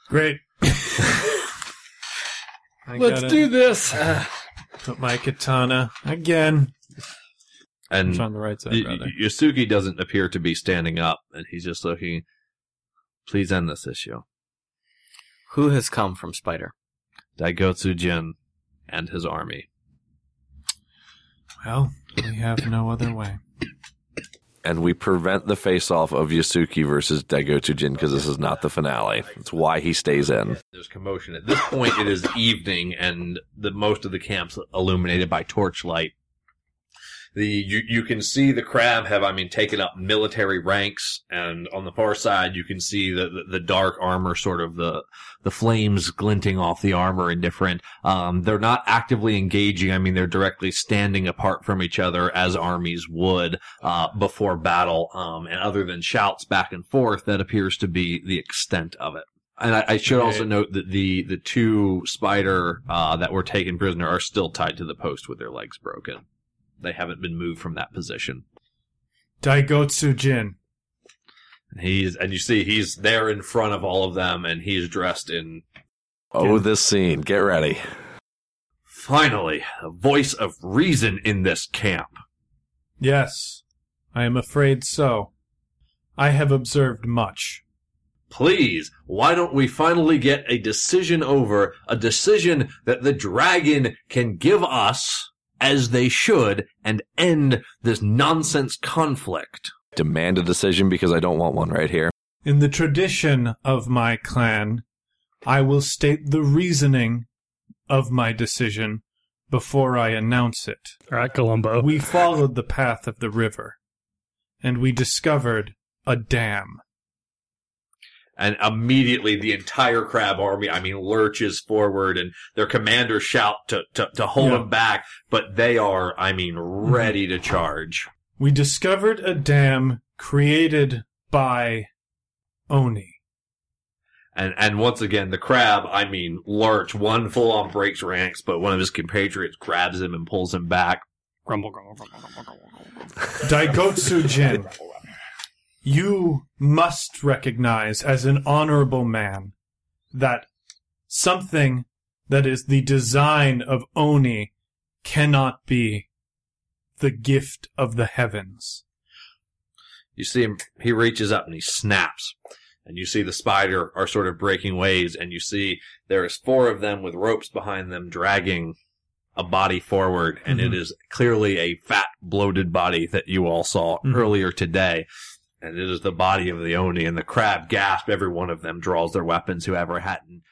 Great. Let's gotta do this. Put my katana again. And It's on the right side, Y- rather. Yasuki doesn't appear to be standing up, and he's just looking. Please end this issue. Who has come from Spider? Daigotsu Jin and his army. Well, we We have no other way. And we prevent the face off of Yasuki versus Daigotsu Jin because this is not the finale. It's why he stays in. There's commotion. At this point, it is evening, and the most of the camp's illuminated by torchlight. The you, you can see the crab have I mean taken up military ranks, and on the far side you can see the, the, the dark armor, sort of the the flames glinting off the armor and different. Um, they're not actively engaging. I mean, they're directly standing apart from each other as armies would uh, before battle. Um, and other than shouts back and forth, that appears to be the extent of it. And I, I should also note that the the two spider uh, that were taken prisoner are still tied to the post with their legs broken. They haven't been moved from that position. Daigotsu Jin. And he's and you see he's there in front of all of them, and he's dressed in Oh, this scene. Get ready. finally a voice of reason in this camp. Yes, I am afraid so. I have observed much. Please, why don't we finally get a decision over a decision that the dragon can give us as they should and end this nonsense conflict? Demand a decision because I don't want one right here. In the tradition of my clan, I will state the reasoning of my decision before I announce it. All right, Columbo. We followed the path of the river, and we discovered a dam. And immediately the entire crab army, I mean, lurches forward and their commanders shout to, to, to hold Yeah. them back, but they are, I mean, mm-hmm. ready to charge. We discovered a dam created by Oni. And, and once again, the crab, I mean, lurch, one full on breaks ranks, but one of his compatriots grabs him and pulls him back. Grumble, grumble, grumble, grumble, grumble, grumble. Daigotsu Jin, you must recognize as an honorable man that something that is the design of Oni cannot be the gift of the heavens. You see him, he reaches up and he snaps. And you see the spider are sort of breaking ways, and you see there is four of them with ropes behind them dragging a body forward, and it Mhm. is clearly a fat, bloated body that you all saw Mhm. earlier today. And it is the body of the Oni, and the crab gasp. Every one of them draws their weapons, whoever hadn't.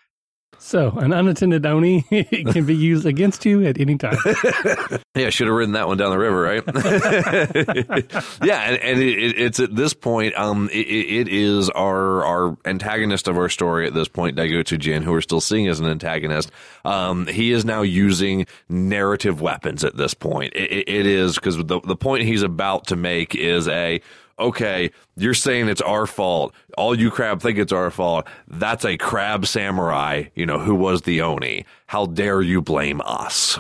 So, an unattended Oni can be used against you at any time. Yeah, should have ridden that one down the river, right? yeah, and, and it, it, it's at this point, um, it, it is our our antagonist of our story at this point, Daigotsu Jin, who we're still seeing as an antagonist. Um, he is now using narrative weapons at this point. It, it, it is because the the point he's about to make is a okay, you're saying it's our fault. All you crab think it's our fault. That's a crab samurai, you know, who was the Oni. How dare you blame us?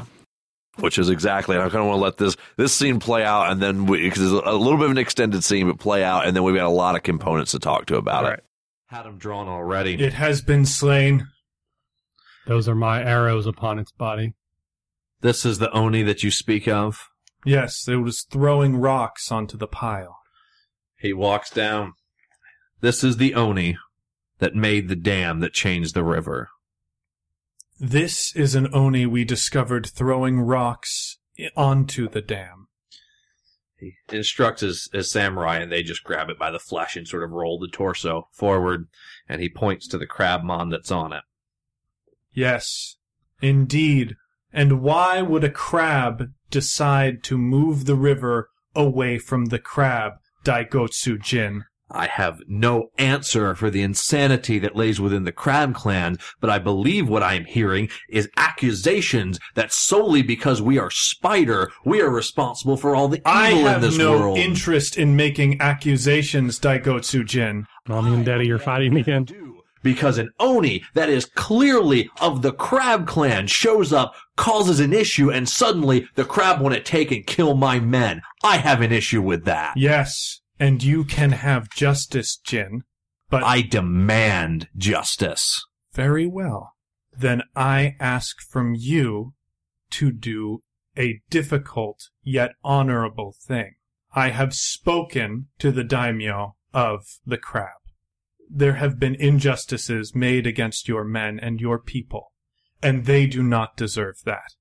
Which is exactly, and I kind of want to let this this scene play out, and then because it's a little bit of an extended scene, but play out, and then we've got a lot of components to talk to about All it. Had him drawn already. It has been slain. Those are my arrows upon its body. This is the Oni that you speak of. Yes, it was throwing rocks onto the pile. He walks down. This is the Oni that made the dam that changed the river. This is an Oni we discovered throwing rocks onto the dam. He instructs his, his samurai, and they just grab it by the flesh and sort of roll the torso forward, and he points to the crabmon that's on it. Yes, indeed. And why would a crab decide to move the river away from the crab, Daigotsu Jin? I have no answer for the insanity that lays within the Crab Clan, but I believe what I am hearing is accusations that solely because we are Spider, we are responsible for all the evil I in have this no world. interest in making accusations, Daigotsu Jin. Mommy and Daddy, you're fighting again. Because an Oni that is clearly of the Crab Clan shows up, causes an issue, and suddenly the crab want to take and kill my men. I have an issue with that. Yes, and you can have justice, Jin. But I demand justice. very well. Then I ask from you to do a difficult yet honorable thing. I have spoken to the daimyo of the crab. There have been injustices made against your men and your people, and they do not deserve that.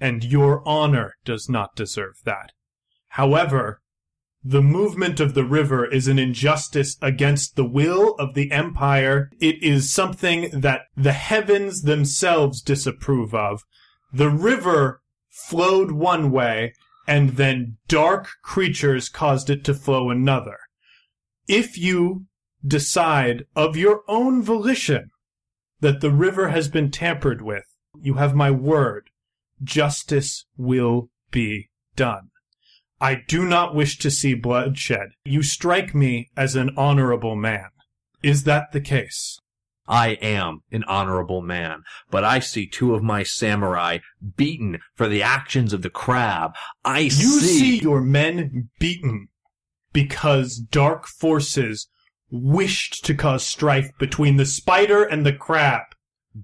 And your honor does not deserve that. However, the movement of the river is an injustice against the will of the empire. It is something that the heavens themselves disapprove of. The river flowed one way, and then dark creatures caused it to flow another. If you decide of your own volition that the river has been tampered with, you have my word. Justice will be done. I do not wish to see bloodshed. You strike me as an honorable man. Is that the case? I am an honorable man, but I see two of my samurai beaten for the actions of the crab. I You see, see your men beaten because dark forces wished to cause strife between the spider and the crab.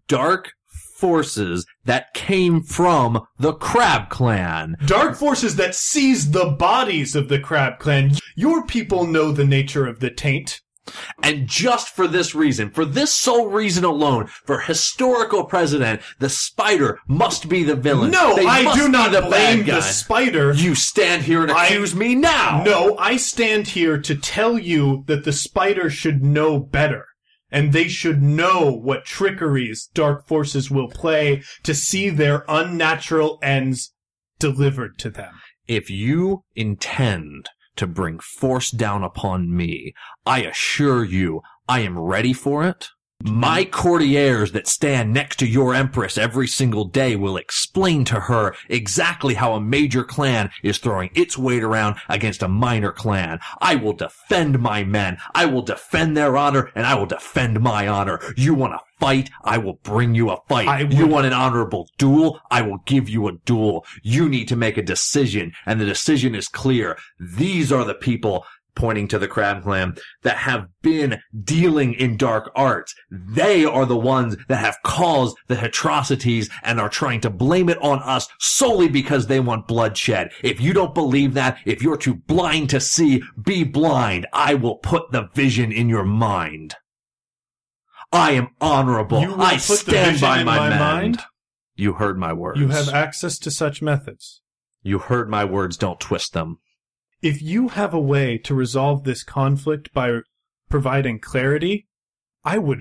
dark forces that came from the crab clan. Dark forces that seized the bodies of the crab clan. Your people know the nature of the taint. And just for this reason, for this sole reason alone, for historical precedent, the spider must be the villain. No, They I do not the blame the spider. You stand here and I- accuse me now. No, I stand here to tell you that the spider should know better. And they should know what trickeries dark forces will play to see their unnatural ends delivered to them. If you intend to bring force down upon me, I assure you I am ready for it. My courtiers that stand next to your empress every single day will explain to her exactly how a major clan is throwing its weight around against a minor clan. I will defend my men. I will defend their honor and I will defend my honor. You want to fight? I will bring you a fight. You want an honorable duel? I will give you a duel. You need to make a decision and the decision is clear. These are the people pointing to the crab clan that have been dealing in dark arts. They are the ones that have caused the atrocities and are trying to blame it on us solely because they want bloodshed. If you don't believe that, if you're too blind to see, be blind. I will put the vision in your mind. I am honorable. You will I put the stand vision by in my, my men. mind? You heard my words. You have access to such methods. You heard my words. Don't twist them. If you have a way to resolve this conflict by providing clarity, I would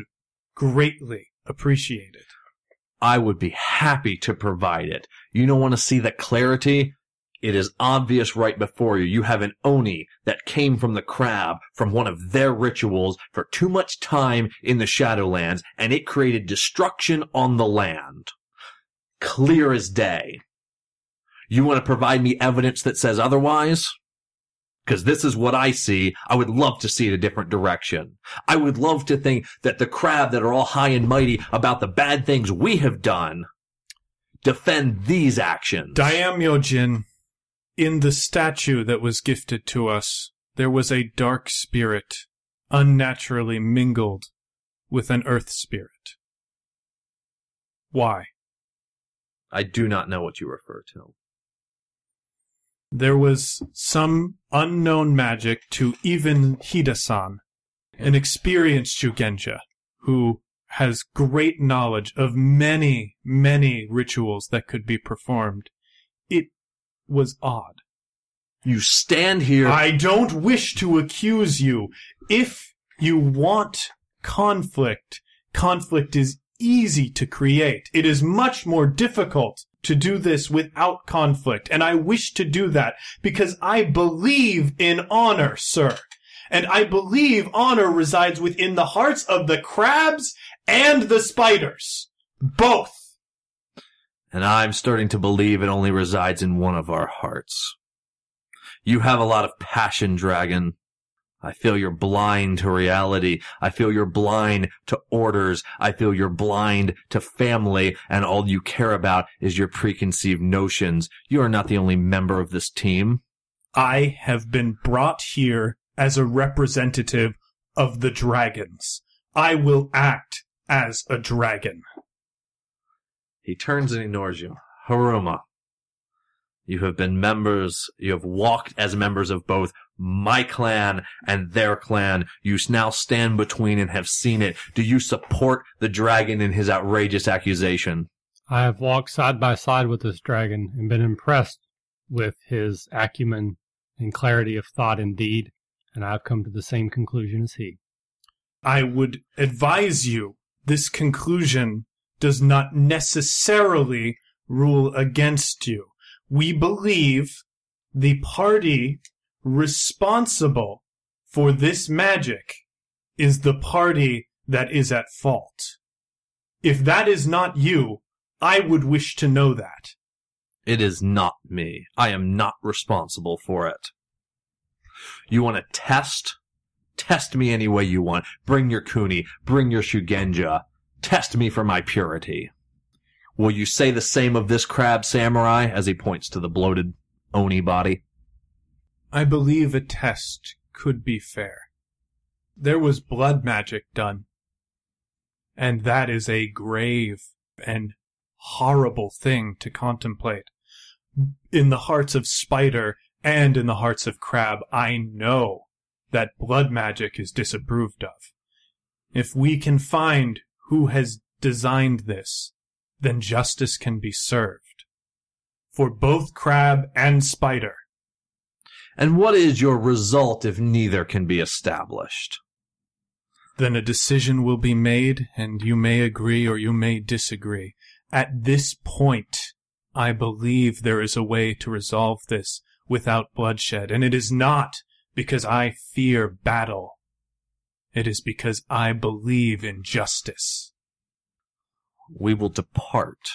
greatly appreciate it. I would be happy to provide it. You don't want to see the clarity? It is obvious right before you. You have an Oni that came from the crab from one of their rituals for too much time in the Shadowlands, and it created destruction on the land. Clear as day. You want to provide me evidence that says otherwise? Because this is what I see. I would love to see it a different direction. I would love to think that the crab that are all high and mighty about the bad things we have done defend these actions. Daimyo Jin, in the statue that was gifted to us, there was a dark spirit unnaturally mingled with an earth spirit. Why? I do not know what you refer to. There was some unknown magic to even Hidasan, an experienced Shugenja, who has great knowledge of many, many rituals that could be performed. It was odd. You stand here. I don't wish to accuse you. If you want conflict, conflict is easy to create. It is much more difficult to do this without conflict. And I wish to do that because I believe in honor, sir. And I believe honor resides within the hearts of the crabs and the spiders. Both. and I'm starting to believe it only resides in one of our hearts. You have a lot of passion, Dragon. I feel you're blind to reality. I feel you're blind to orders. I feel you're blind to family, and all you care about is your preconceived notions. You are not the only member of this team. I have been brought here as a representative of the dragons. I will act as a dragon. He turns and ignores you. Haruma. You have been members, you have walked as members of both my clan and their clan. You now stand between and have seen it. Do you support the dragon in his outrageous accusation? I have walked side by side with this dragon and been impressed with his acumen and clarity of thought and deed, and I've come to the same conclusion as he. I would advise you this conclusion does not necessarily rule against you. We believe the party responsible for this magic is the party that is at fault. If that is not you, I would wish to know that. It is not me. I am not responsible for it. You want to test? Test me any way you want. Bring your kuni. Bring your shugenja. Test me for my purity. Will you say the same of this crab samurai as he points to the bloated oni body? I believe a test could be fair. There was blood magic done. And that is a grave and horrible thing to contemplate. In the hearts of Spider and in the hearts of Crab, I know that blood magic is disapproved of. If we can find who has designed this, then justice can be served. For both Crab and Spider. And what is your result if neither can be established? Then a decision will be made, and you may agree or you may disagree. At this point, I believe there is a way to resolve this without bloodshed, and it is not because I fear battle. It is because I believe in justice. We will depart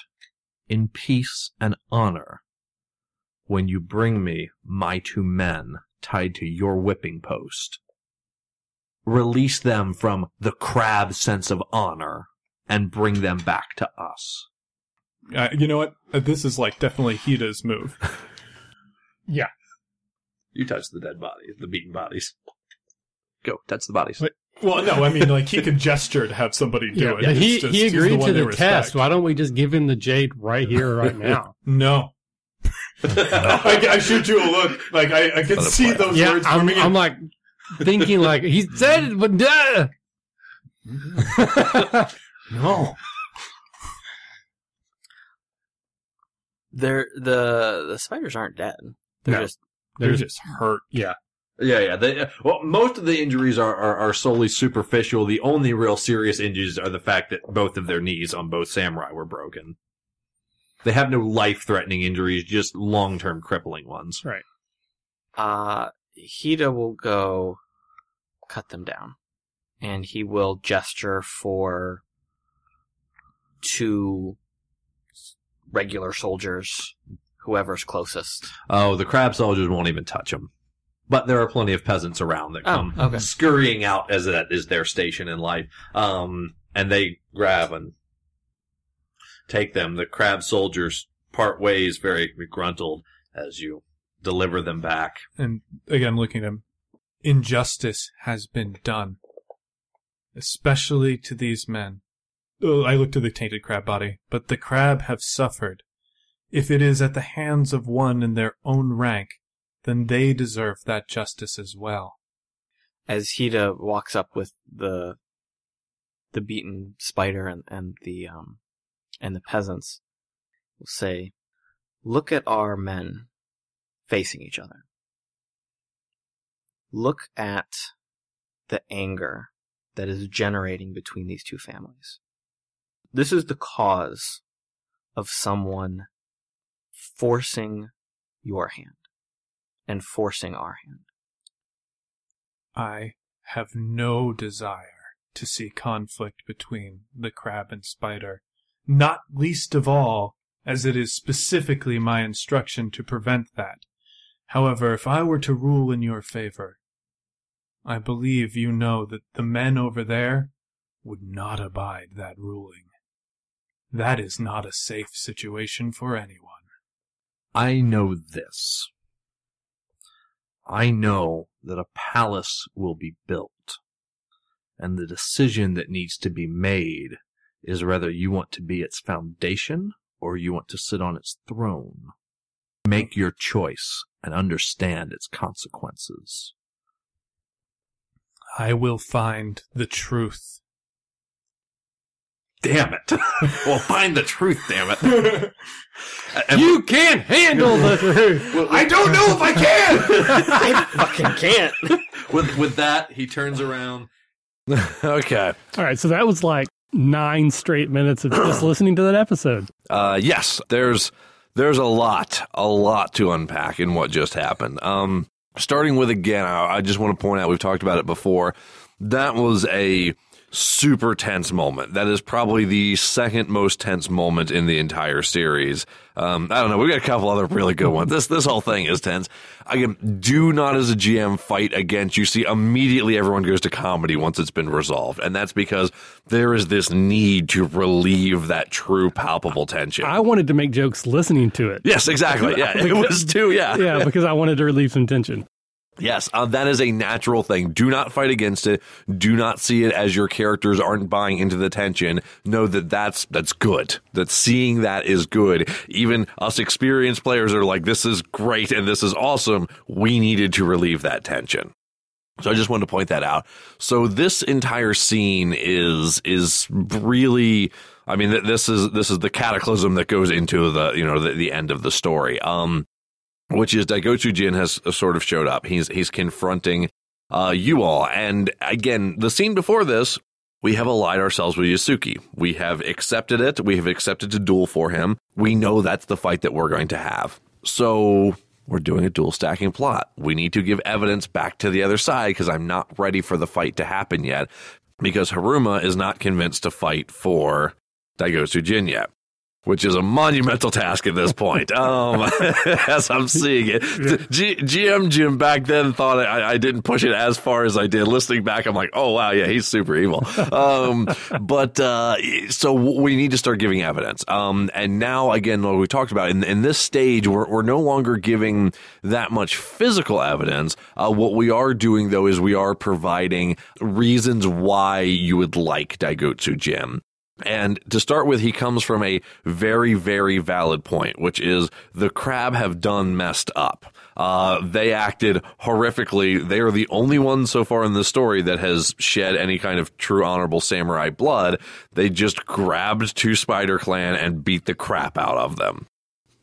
in peace and honor when you bring me my two men tied to your whipping post. Release them from the crab sense of honor and bring them back to us. Uh, you know what? Uh, This is like definitely Hida's move. Yeah. You touch the dead bodies, the beaten bodies. Go, touch the bodies. Wait. Well, no, I mean, like he could gesture to have somebody do it. But It's he, just- he he's agreed one to they the test. Why don't we just give him the jade right here, right now? No. I, I shoot you a look. Like I, I can Not a see plan. those yeah, words I'm. I'm like thinking like he said it, but duh. no. They're the the spiders aren't dead. They're No. just They're just hurt. yeah, Yeah, yeah. They, well, most of the injuries are, are, are solely superficial. The only real serious injuries are the fact that both of their knees on both samurai were broken. They have no life-threatening injuries, just long-term crippling ones. right. uh Hida will go cut them down. And he will gesture for two regular soldiers, whoever's closest. Oh, the crab soldiers won't even touch them. But there are plenty of peasants around that Oh, come okay. scurrying out as that is their station in life. Um, and they grab and take them. The crab soldiers part ways very gruntled as you deliver them back. And again, looking at him, injustice has been done, especially to these men. Oh, I look to the tainted crab body, but the crab have suffered. If it is at the hands of one in their own rank, then they deserve that justice as well. As Hida walks up with the the beaten spider and, and the um and the peasants, will say, Look at our men facing each other. Look at the anger that is generating between these two families. This is the cause of someone forcing your hand and forcing our hand. I have no desire to see conflict between the crab and spider, not least of all as it is specifically my instruction to prevent that. However, if I were to rule in your favor, I believe you know that the men over there would not abide that ruling. That is not a safe situation for anyone. I know this. I know that a palace will be built, and the decision that needs to be made is whether you want to be its foundation or you want to sit on its throne. Make your choice and understand its consequences. I will find the truth. Damn it. well, find the truth, damn it. And- You can't handle the truth. I don't know if I can. I fucking can't. with with that, he turns around. okay. All right, so that was like nine straight minutes of just listening to that episode. Uh, yes, there's there's a lot, a lot to unpack in what just happened. Um, starting with again, I, I just want to point out we've talked about it before. That was a super tense moment. That is probably the second most tense moment in the entire series. Um, I don't know. We got a couple other really good ones. This this whole thing is tense. Again, do not as a GM fight against. You see, immediately everyone goes to comedy once it's been resolved, and that's because there is this need to relieve that true palpable tension. I wanted to make jokes listening to it. Yes, exactly. Yeah, it was too. Yeah, Yeah, because I wanted to relieve some tension. Yes, uh, that is a natural thing. Do not fight against it. Do not see it as your characters aren't buying into the tension. Know that that's that's good. That seeing that is good. Even us experienced players are like, this is great and this is awesome. We needed to relieve that tension. So I just wanted to point that out. So this entire scene is is really I mean th- this is this is the cataclysm that goes into the you know the, the end of the story. Um which is Daigotsu Jin has uh, sort of showed up. He's he's confronting uh you all. And again, the scene before this, we have allied ourselves with Yasuki. We have accepted it. We have accepted to duel for him. We know that's the fight that we're going to have. So we're doing a dual stacking plot. We need to give evidence back to the other side because I'm not ready for the fight to happen yet because Haruma is not convinced to fight for Daigotsu Jin yet. Which is a monumental task at this point. Um, as I'm seeing it, G- GM Jim back then thought I, I didn't push it as far as I did. Listening back, I'm like, oh wow, yeah, he's super evil. Um, but uh, so we need to start giving evidence. Um, and now again, what we talked about in, in this stage, we're we're no longer giving that much physical evidence. Uh, what we are doing though is we are providing reasons why you would like Daigotsu Jin. And to start with, he comes from a very, very valid point, which is the crab have done messed up. Uh, they acted horrifically. They are the only one so far in the story that has shed any kind of true honorable samurai blood. They just grabbed two Spider Clan and beat the crap out of them.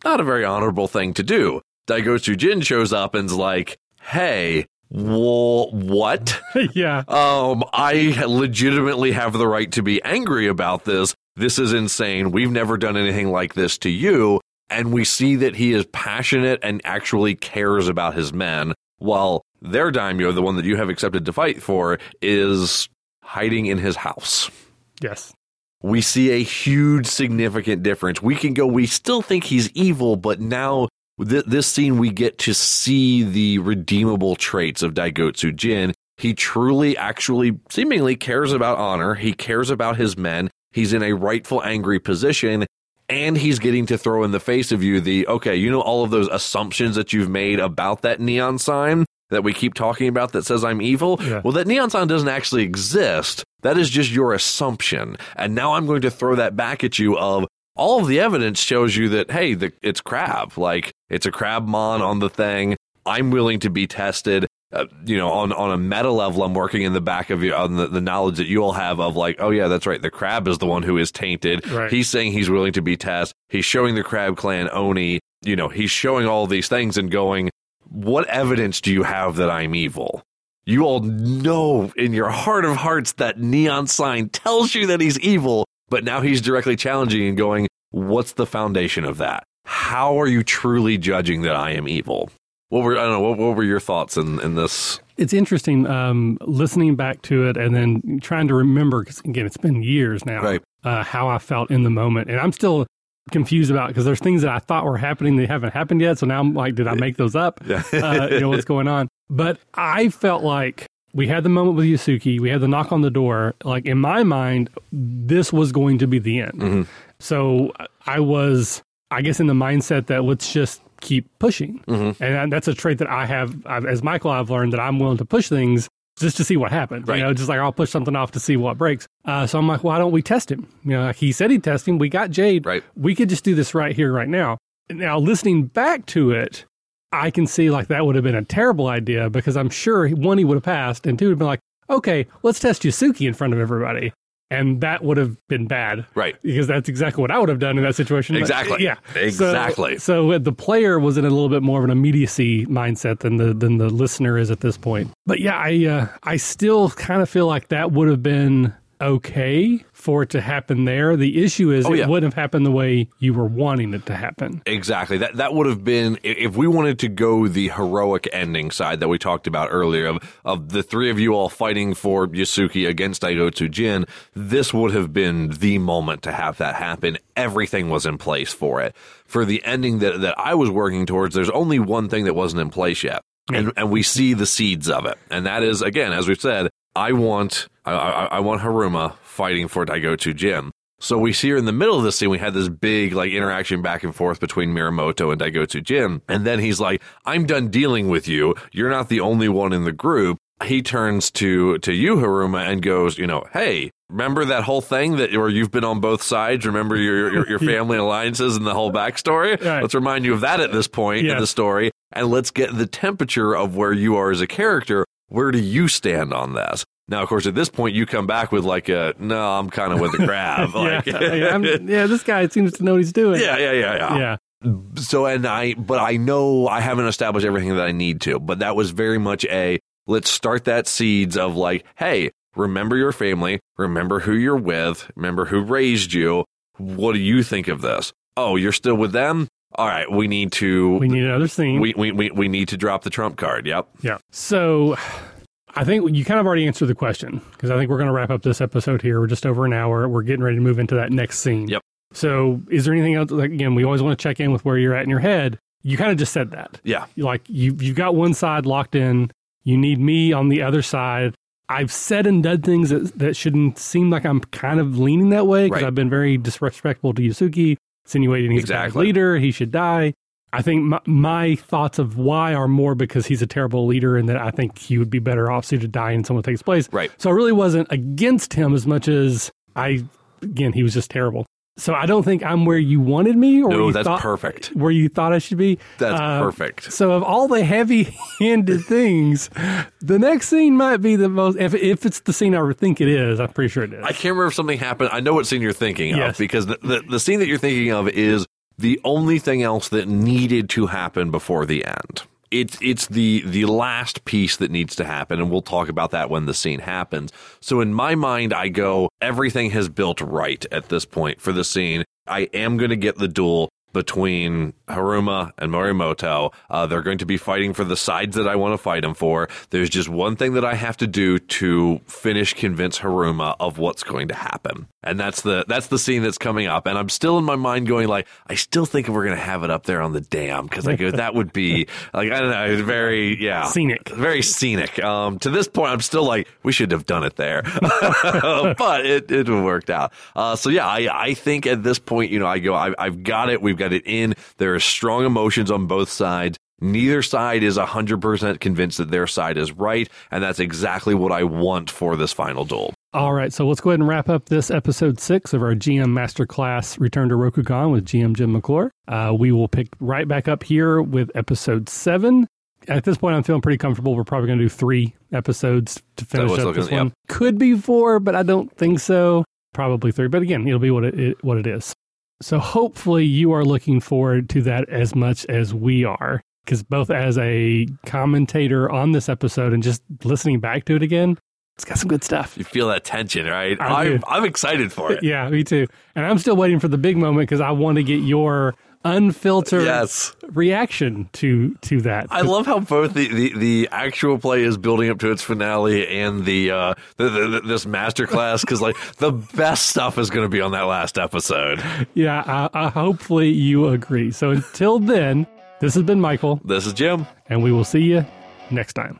Not a very honorable thing to do. Daigotsu Jin shows up and's like, hey, what? yeah. Um, I legitimately have the right to be angry about this. This is insane. We've never done anything like this to you. And we see that he is passionate and actually cares about his men, while their daimyo, the one that you have accepted to fight for, is hiding in his house. Yes. We see a huge, significant difference. We can go, we still think he's evil, but now th- this scene, we get to see the redeemable traits of Daigotsu Jin. He truly, actually, seemingly cares about honor. He cares about his men. He's in a rightful, angry position. And he's getting to throw in the face of you the, okay, you know, all of those assumptions that you've made about that neon sign that we keep talking about that says I'm evil. Yeah. Well, that neon sign doesn't actually exist. That is just your assumption. And now I'm going to throw that back at you of, all of the evidence shows you that hey, the, it's crab. Like it's a crab mon on the thing. I'm willing to be tested. Uh, you know, on on a meta level, I'm working in the back of you on the, the knowledge that you all have of like, oh yeah, that's right. The crab is the one who is tainted. Right. He's saying he's willing to be tested. He's showing the crab clan Oni. You know, he's showing all these things and going, what evidence do you have that I'm evil? You all know in your heart of hearts that neon sign tells you that he's evil, but now he's directly challenging and going, What's the foundation of that? How are you truly judging that I am evil? What were I don't know, what, what were your thoughts in, in this? It's interesting um, listening back to it and then trying to remember, because again, it's been years now, Right. uh, how I felt in the moment. And I'm still confused about because there's things that I thought were happening that haven't happened yet. So now I'm like, did I make those up? Yeah. uh, you know, what's going on? But I felt like we had the moment with Yasuki, we had the knock on the door. Like in my mind, this was going to be the end. Mhm. So I was, I guess, in the mindset that let's just keep pushing. Mhm. And that's a trait that I have, I've, as Michael, I've learned that I'm willing to push things just to see what happens. Right. You know, just like I'll push something off to see what breaks. Uh, so I'm like, why don't we test him? You know, like he said he'd test him. We got Jade. Right. We could just do this right here, right now. Now, listening back to it, I can see like that would have been a terrible idea because I'm sure one, he would have passed, and two, would have been like, okay, let's test Yasuki in front of everybody. And that would have been bad. Right. Because that's exactly what I would have done in that situation. But, Exactly. yeah. So- Exactly. So, the player was in a little bit more of an immediacy mindset than the than the listener is at this point. But yeah, I uh, I still kind of feel like that would have been okay for it to happen there. The issue is Oh, it wouldn't have happened the way you were wanting it to happen. Exactly. That that would have been if we wanted to go the heroic ending side that we talked about earlier of of the three of you all fighting for Yasuki against Daigotsu Jin. This would have been the moment to have that happen. Everything was in place for it. For the ending that that I was working towards, there's only one thing that wasn't in place yet. And, and we see the seeds of it. And that is, again, as we've said, I want, I, I, I want Haruma fighting for Daigotsu Jin. So we see her in the middle of the scene. We had this big like interaction back and forth between Mirumoto and Daigotsu Jin. And then he's like, I'm done dealing with you. You're not the only one in the group. He turns to, to you, Haruma, and goes, you know, hey, remember that whole thing that, where you've been on both sides? Remember your, your, your family alliances and the whole backstory? Right. Let's remind you of that at this point in the story. And let's get the temperature of where you are as a character. Where do you stand on this? Now, of course, at this point, you come back with like a, no, I'm kind of with the crab. like, yeah, yeah, I'm- yeah, this guy seems to know what he's doing. yeah, yeah, yeah, yeah. yeah. So, and I, but I know I haven't established everything that I need to, but that was very much a, let's start that seeds of like, hey, remember your family, remember who you're with, remember who raised you. What do you think of this? Oh, you're still with them? All right, we need to, We need another scene. we, we, we, we need to drop the trump card. Yep. Yeah. So I think you kind of already answered the question because I think we're going to wrap up this episode here. We're just over an hour. We're getting ready to move into that next scene. Yep. So is there anything else? Like, again, we always want to check in with where you're at in your head. You kind of just said that. Yeah. Like you, you've got one side locked in. You need me on the other side. I've said and done things that, that shouldn't seem like I'm kind of leaning that way because Right. I've been very disrespectful to Yasuki, insinuating he's a bad leader. He should die. I think my, my thoughts of why are more because he's a terrible leader and that I think he would be better off suited to die and someone takes place. Right. So I really wasn't against him as much as I, again, he was just terrible. So I don't think I'm where you wanted me or No, that's thought- perfect. where you thought I should be. That's Uh, perfect. So of all the heavy-handed things, the next scene might be the most. If, if it's the scene I think it is, I'm pretty sure it is. I can't remember if something happened. I know what scene you're thinking Yes. of because the, the, the scene that you're thinking of is the only thing else that needed to happen before the end. It's it's the the last piece that needs to happen, and we'll talk about that when the scene happens. So in my mind, I go everything has built right at this point for the scene. I am going to get the duel between Haruma and Mirumoto. Uh, they're going to be fighting for the sides that I want to fight them for. There's just one thing that I have to do to finish convince Haruma of what's going to happen. And that's the that's the scene that's coming up. And I'm still in my mind going like, I still think we're going to have it up there on the dam because I go that would be like I don't know, it's very yeah Scenic. very scenic. Um, to this point, I'm still like, we should have done it there, but it it worked out. Uh, so yeah, I I think at this point, you know, I go, I, I've got it. We've got it in. There are strong emotions on both sides. Neither side is 100% convinced that their side is right, and that's exactly what I want for this final duel. All right, so let's go ahead and wrap up this episode six of our GM Masterclass Return to Rokugan with GM Jim McClure. Uh, we will pick right back up here with episode seven. At this point, I'm feeling pretty comfortable. We're probably going to do three episodes to finish up looking- this one. Could be four, but I don't think so. Probably three, but again, it'll be what it, it what it is. So hopefully, you are looking forward to that as much as we are, because both as a commentator on this episode and just listening back to it again, it's got some good stuff. You feel that tension, right? I I'm, I'm excited for it. Yeah, me too. And I'm still waiting for the big moment because I want to get your unfiltered Yes. reaction to to that. I love how both the, the, the actual play is building up to its finale and the, uh, the, the, this masterclass because like the best stuff is going to be on that last episode. yeah, I, I, hopefully you agree. So until then, this has been Michael, This is Jim. and we will see you next time.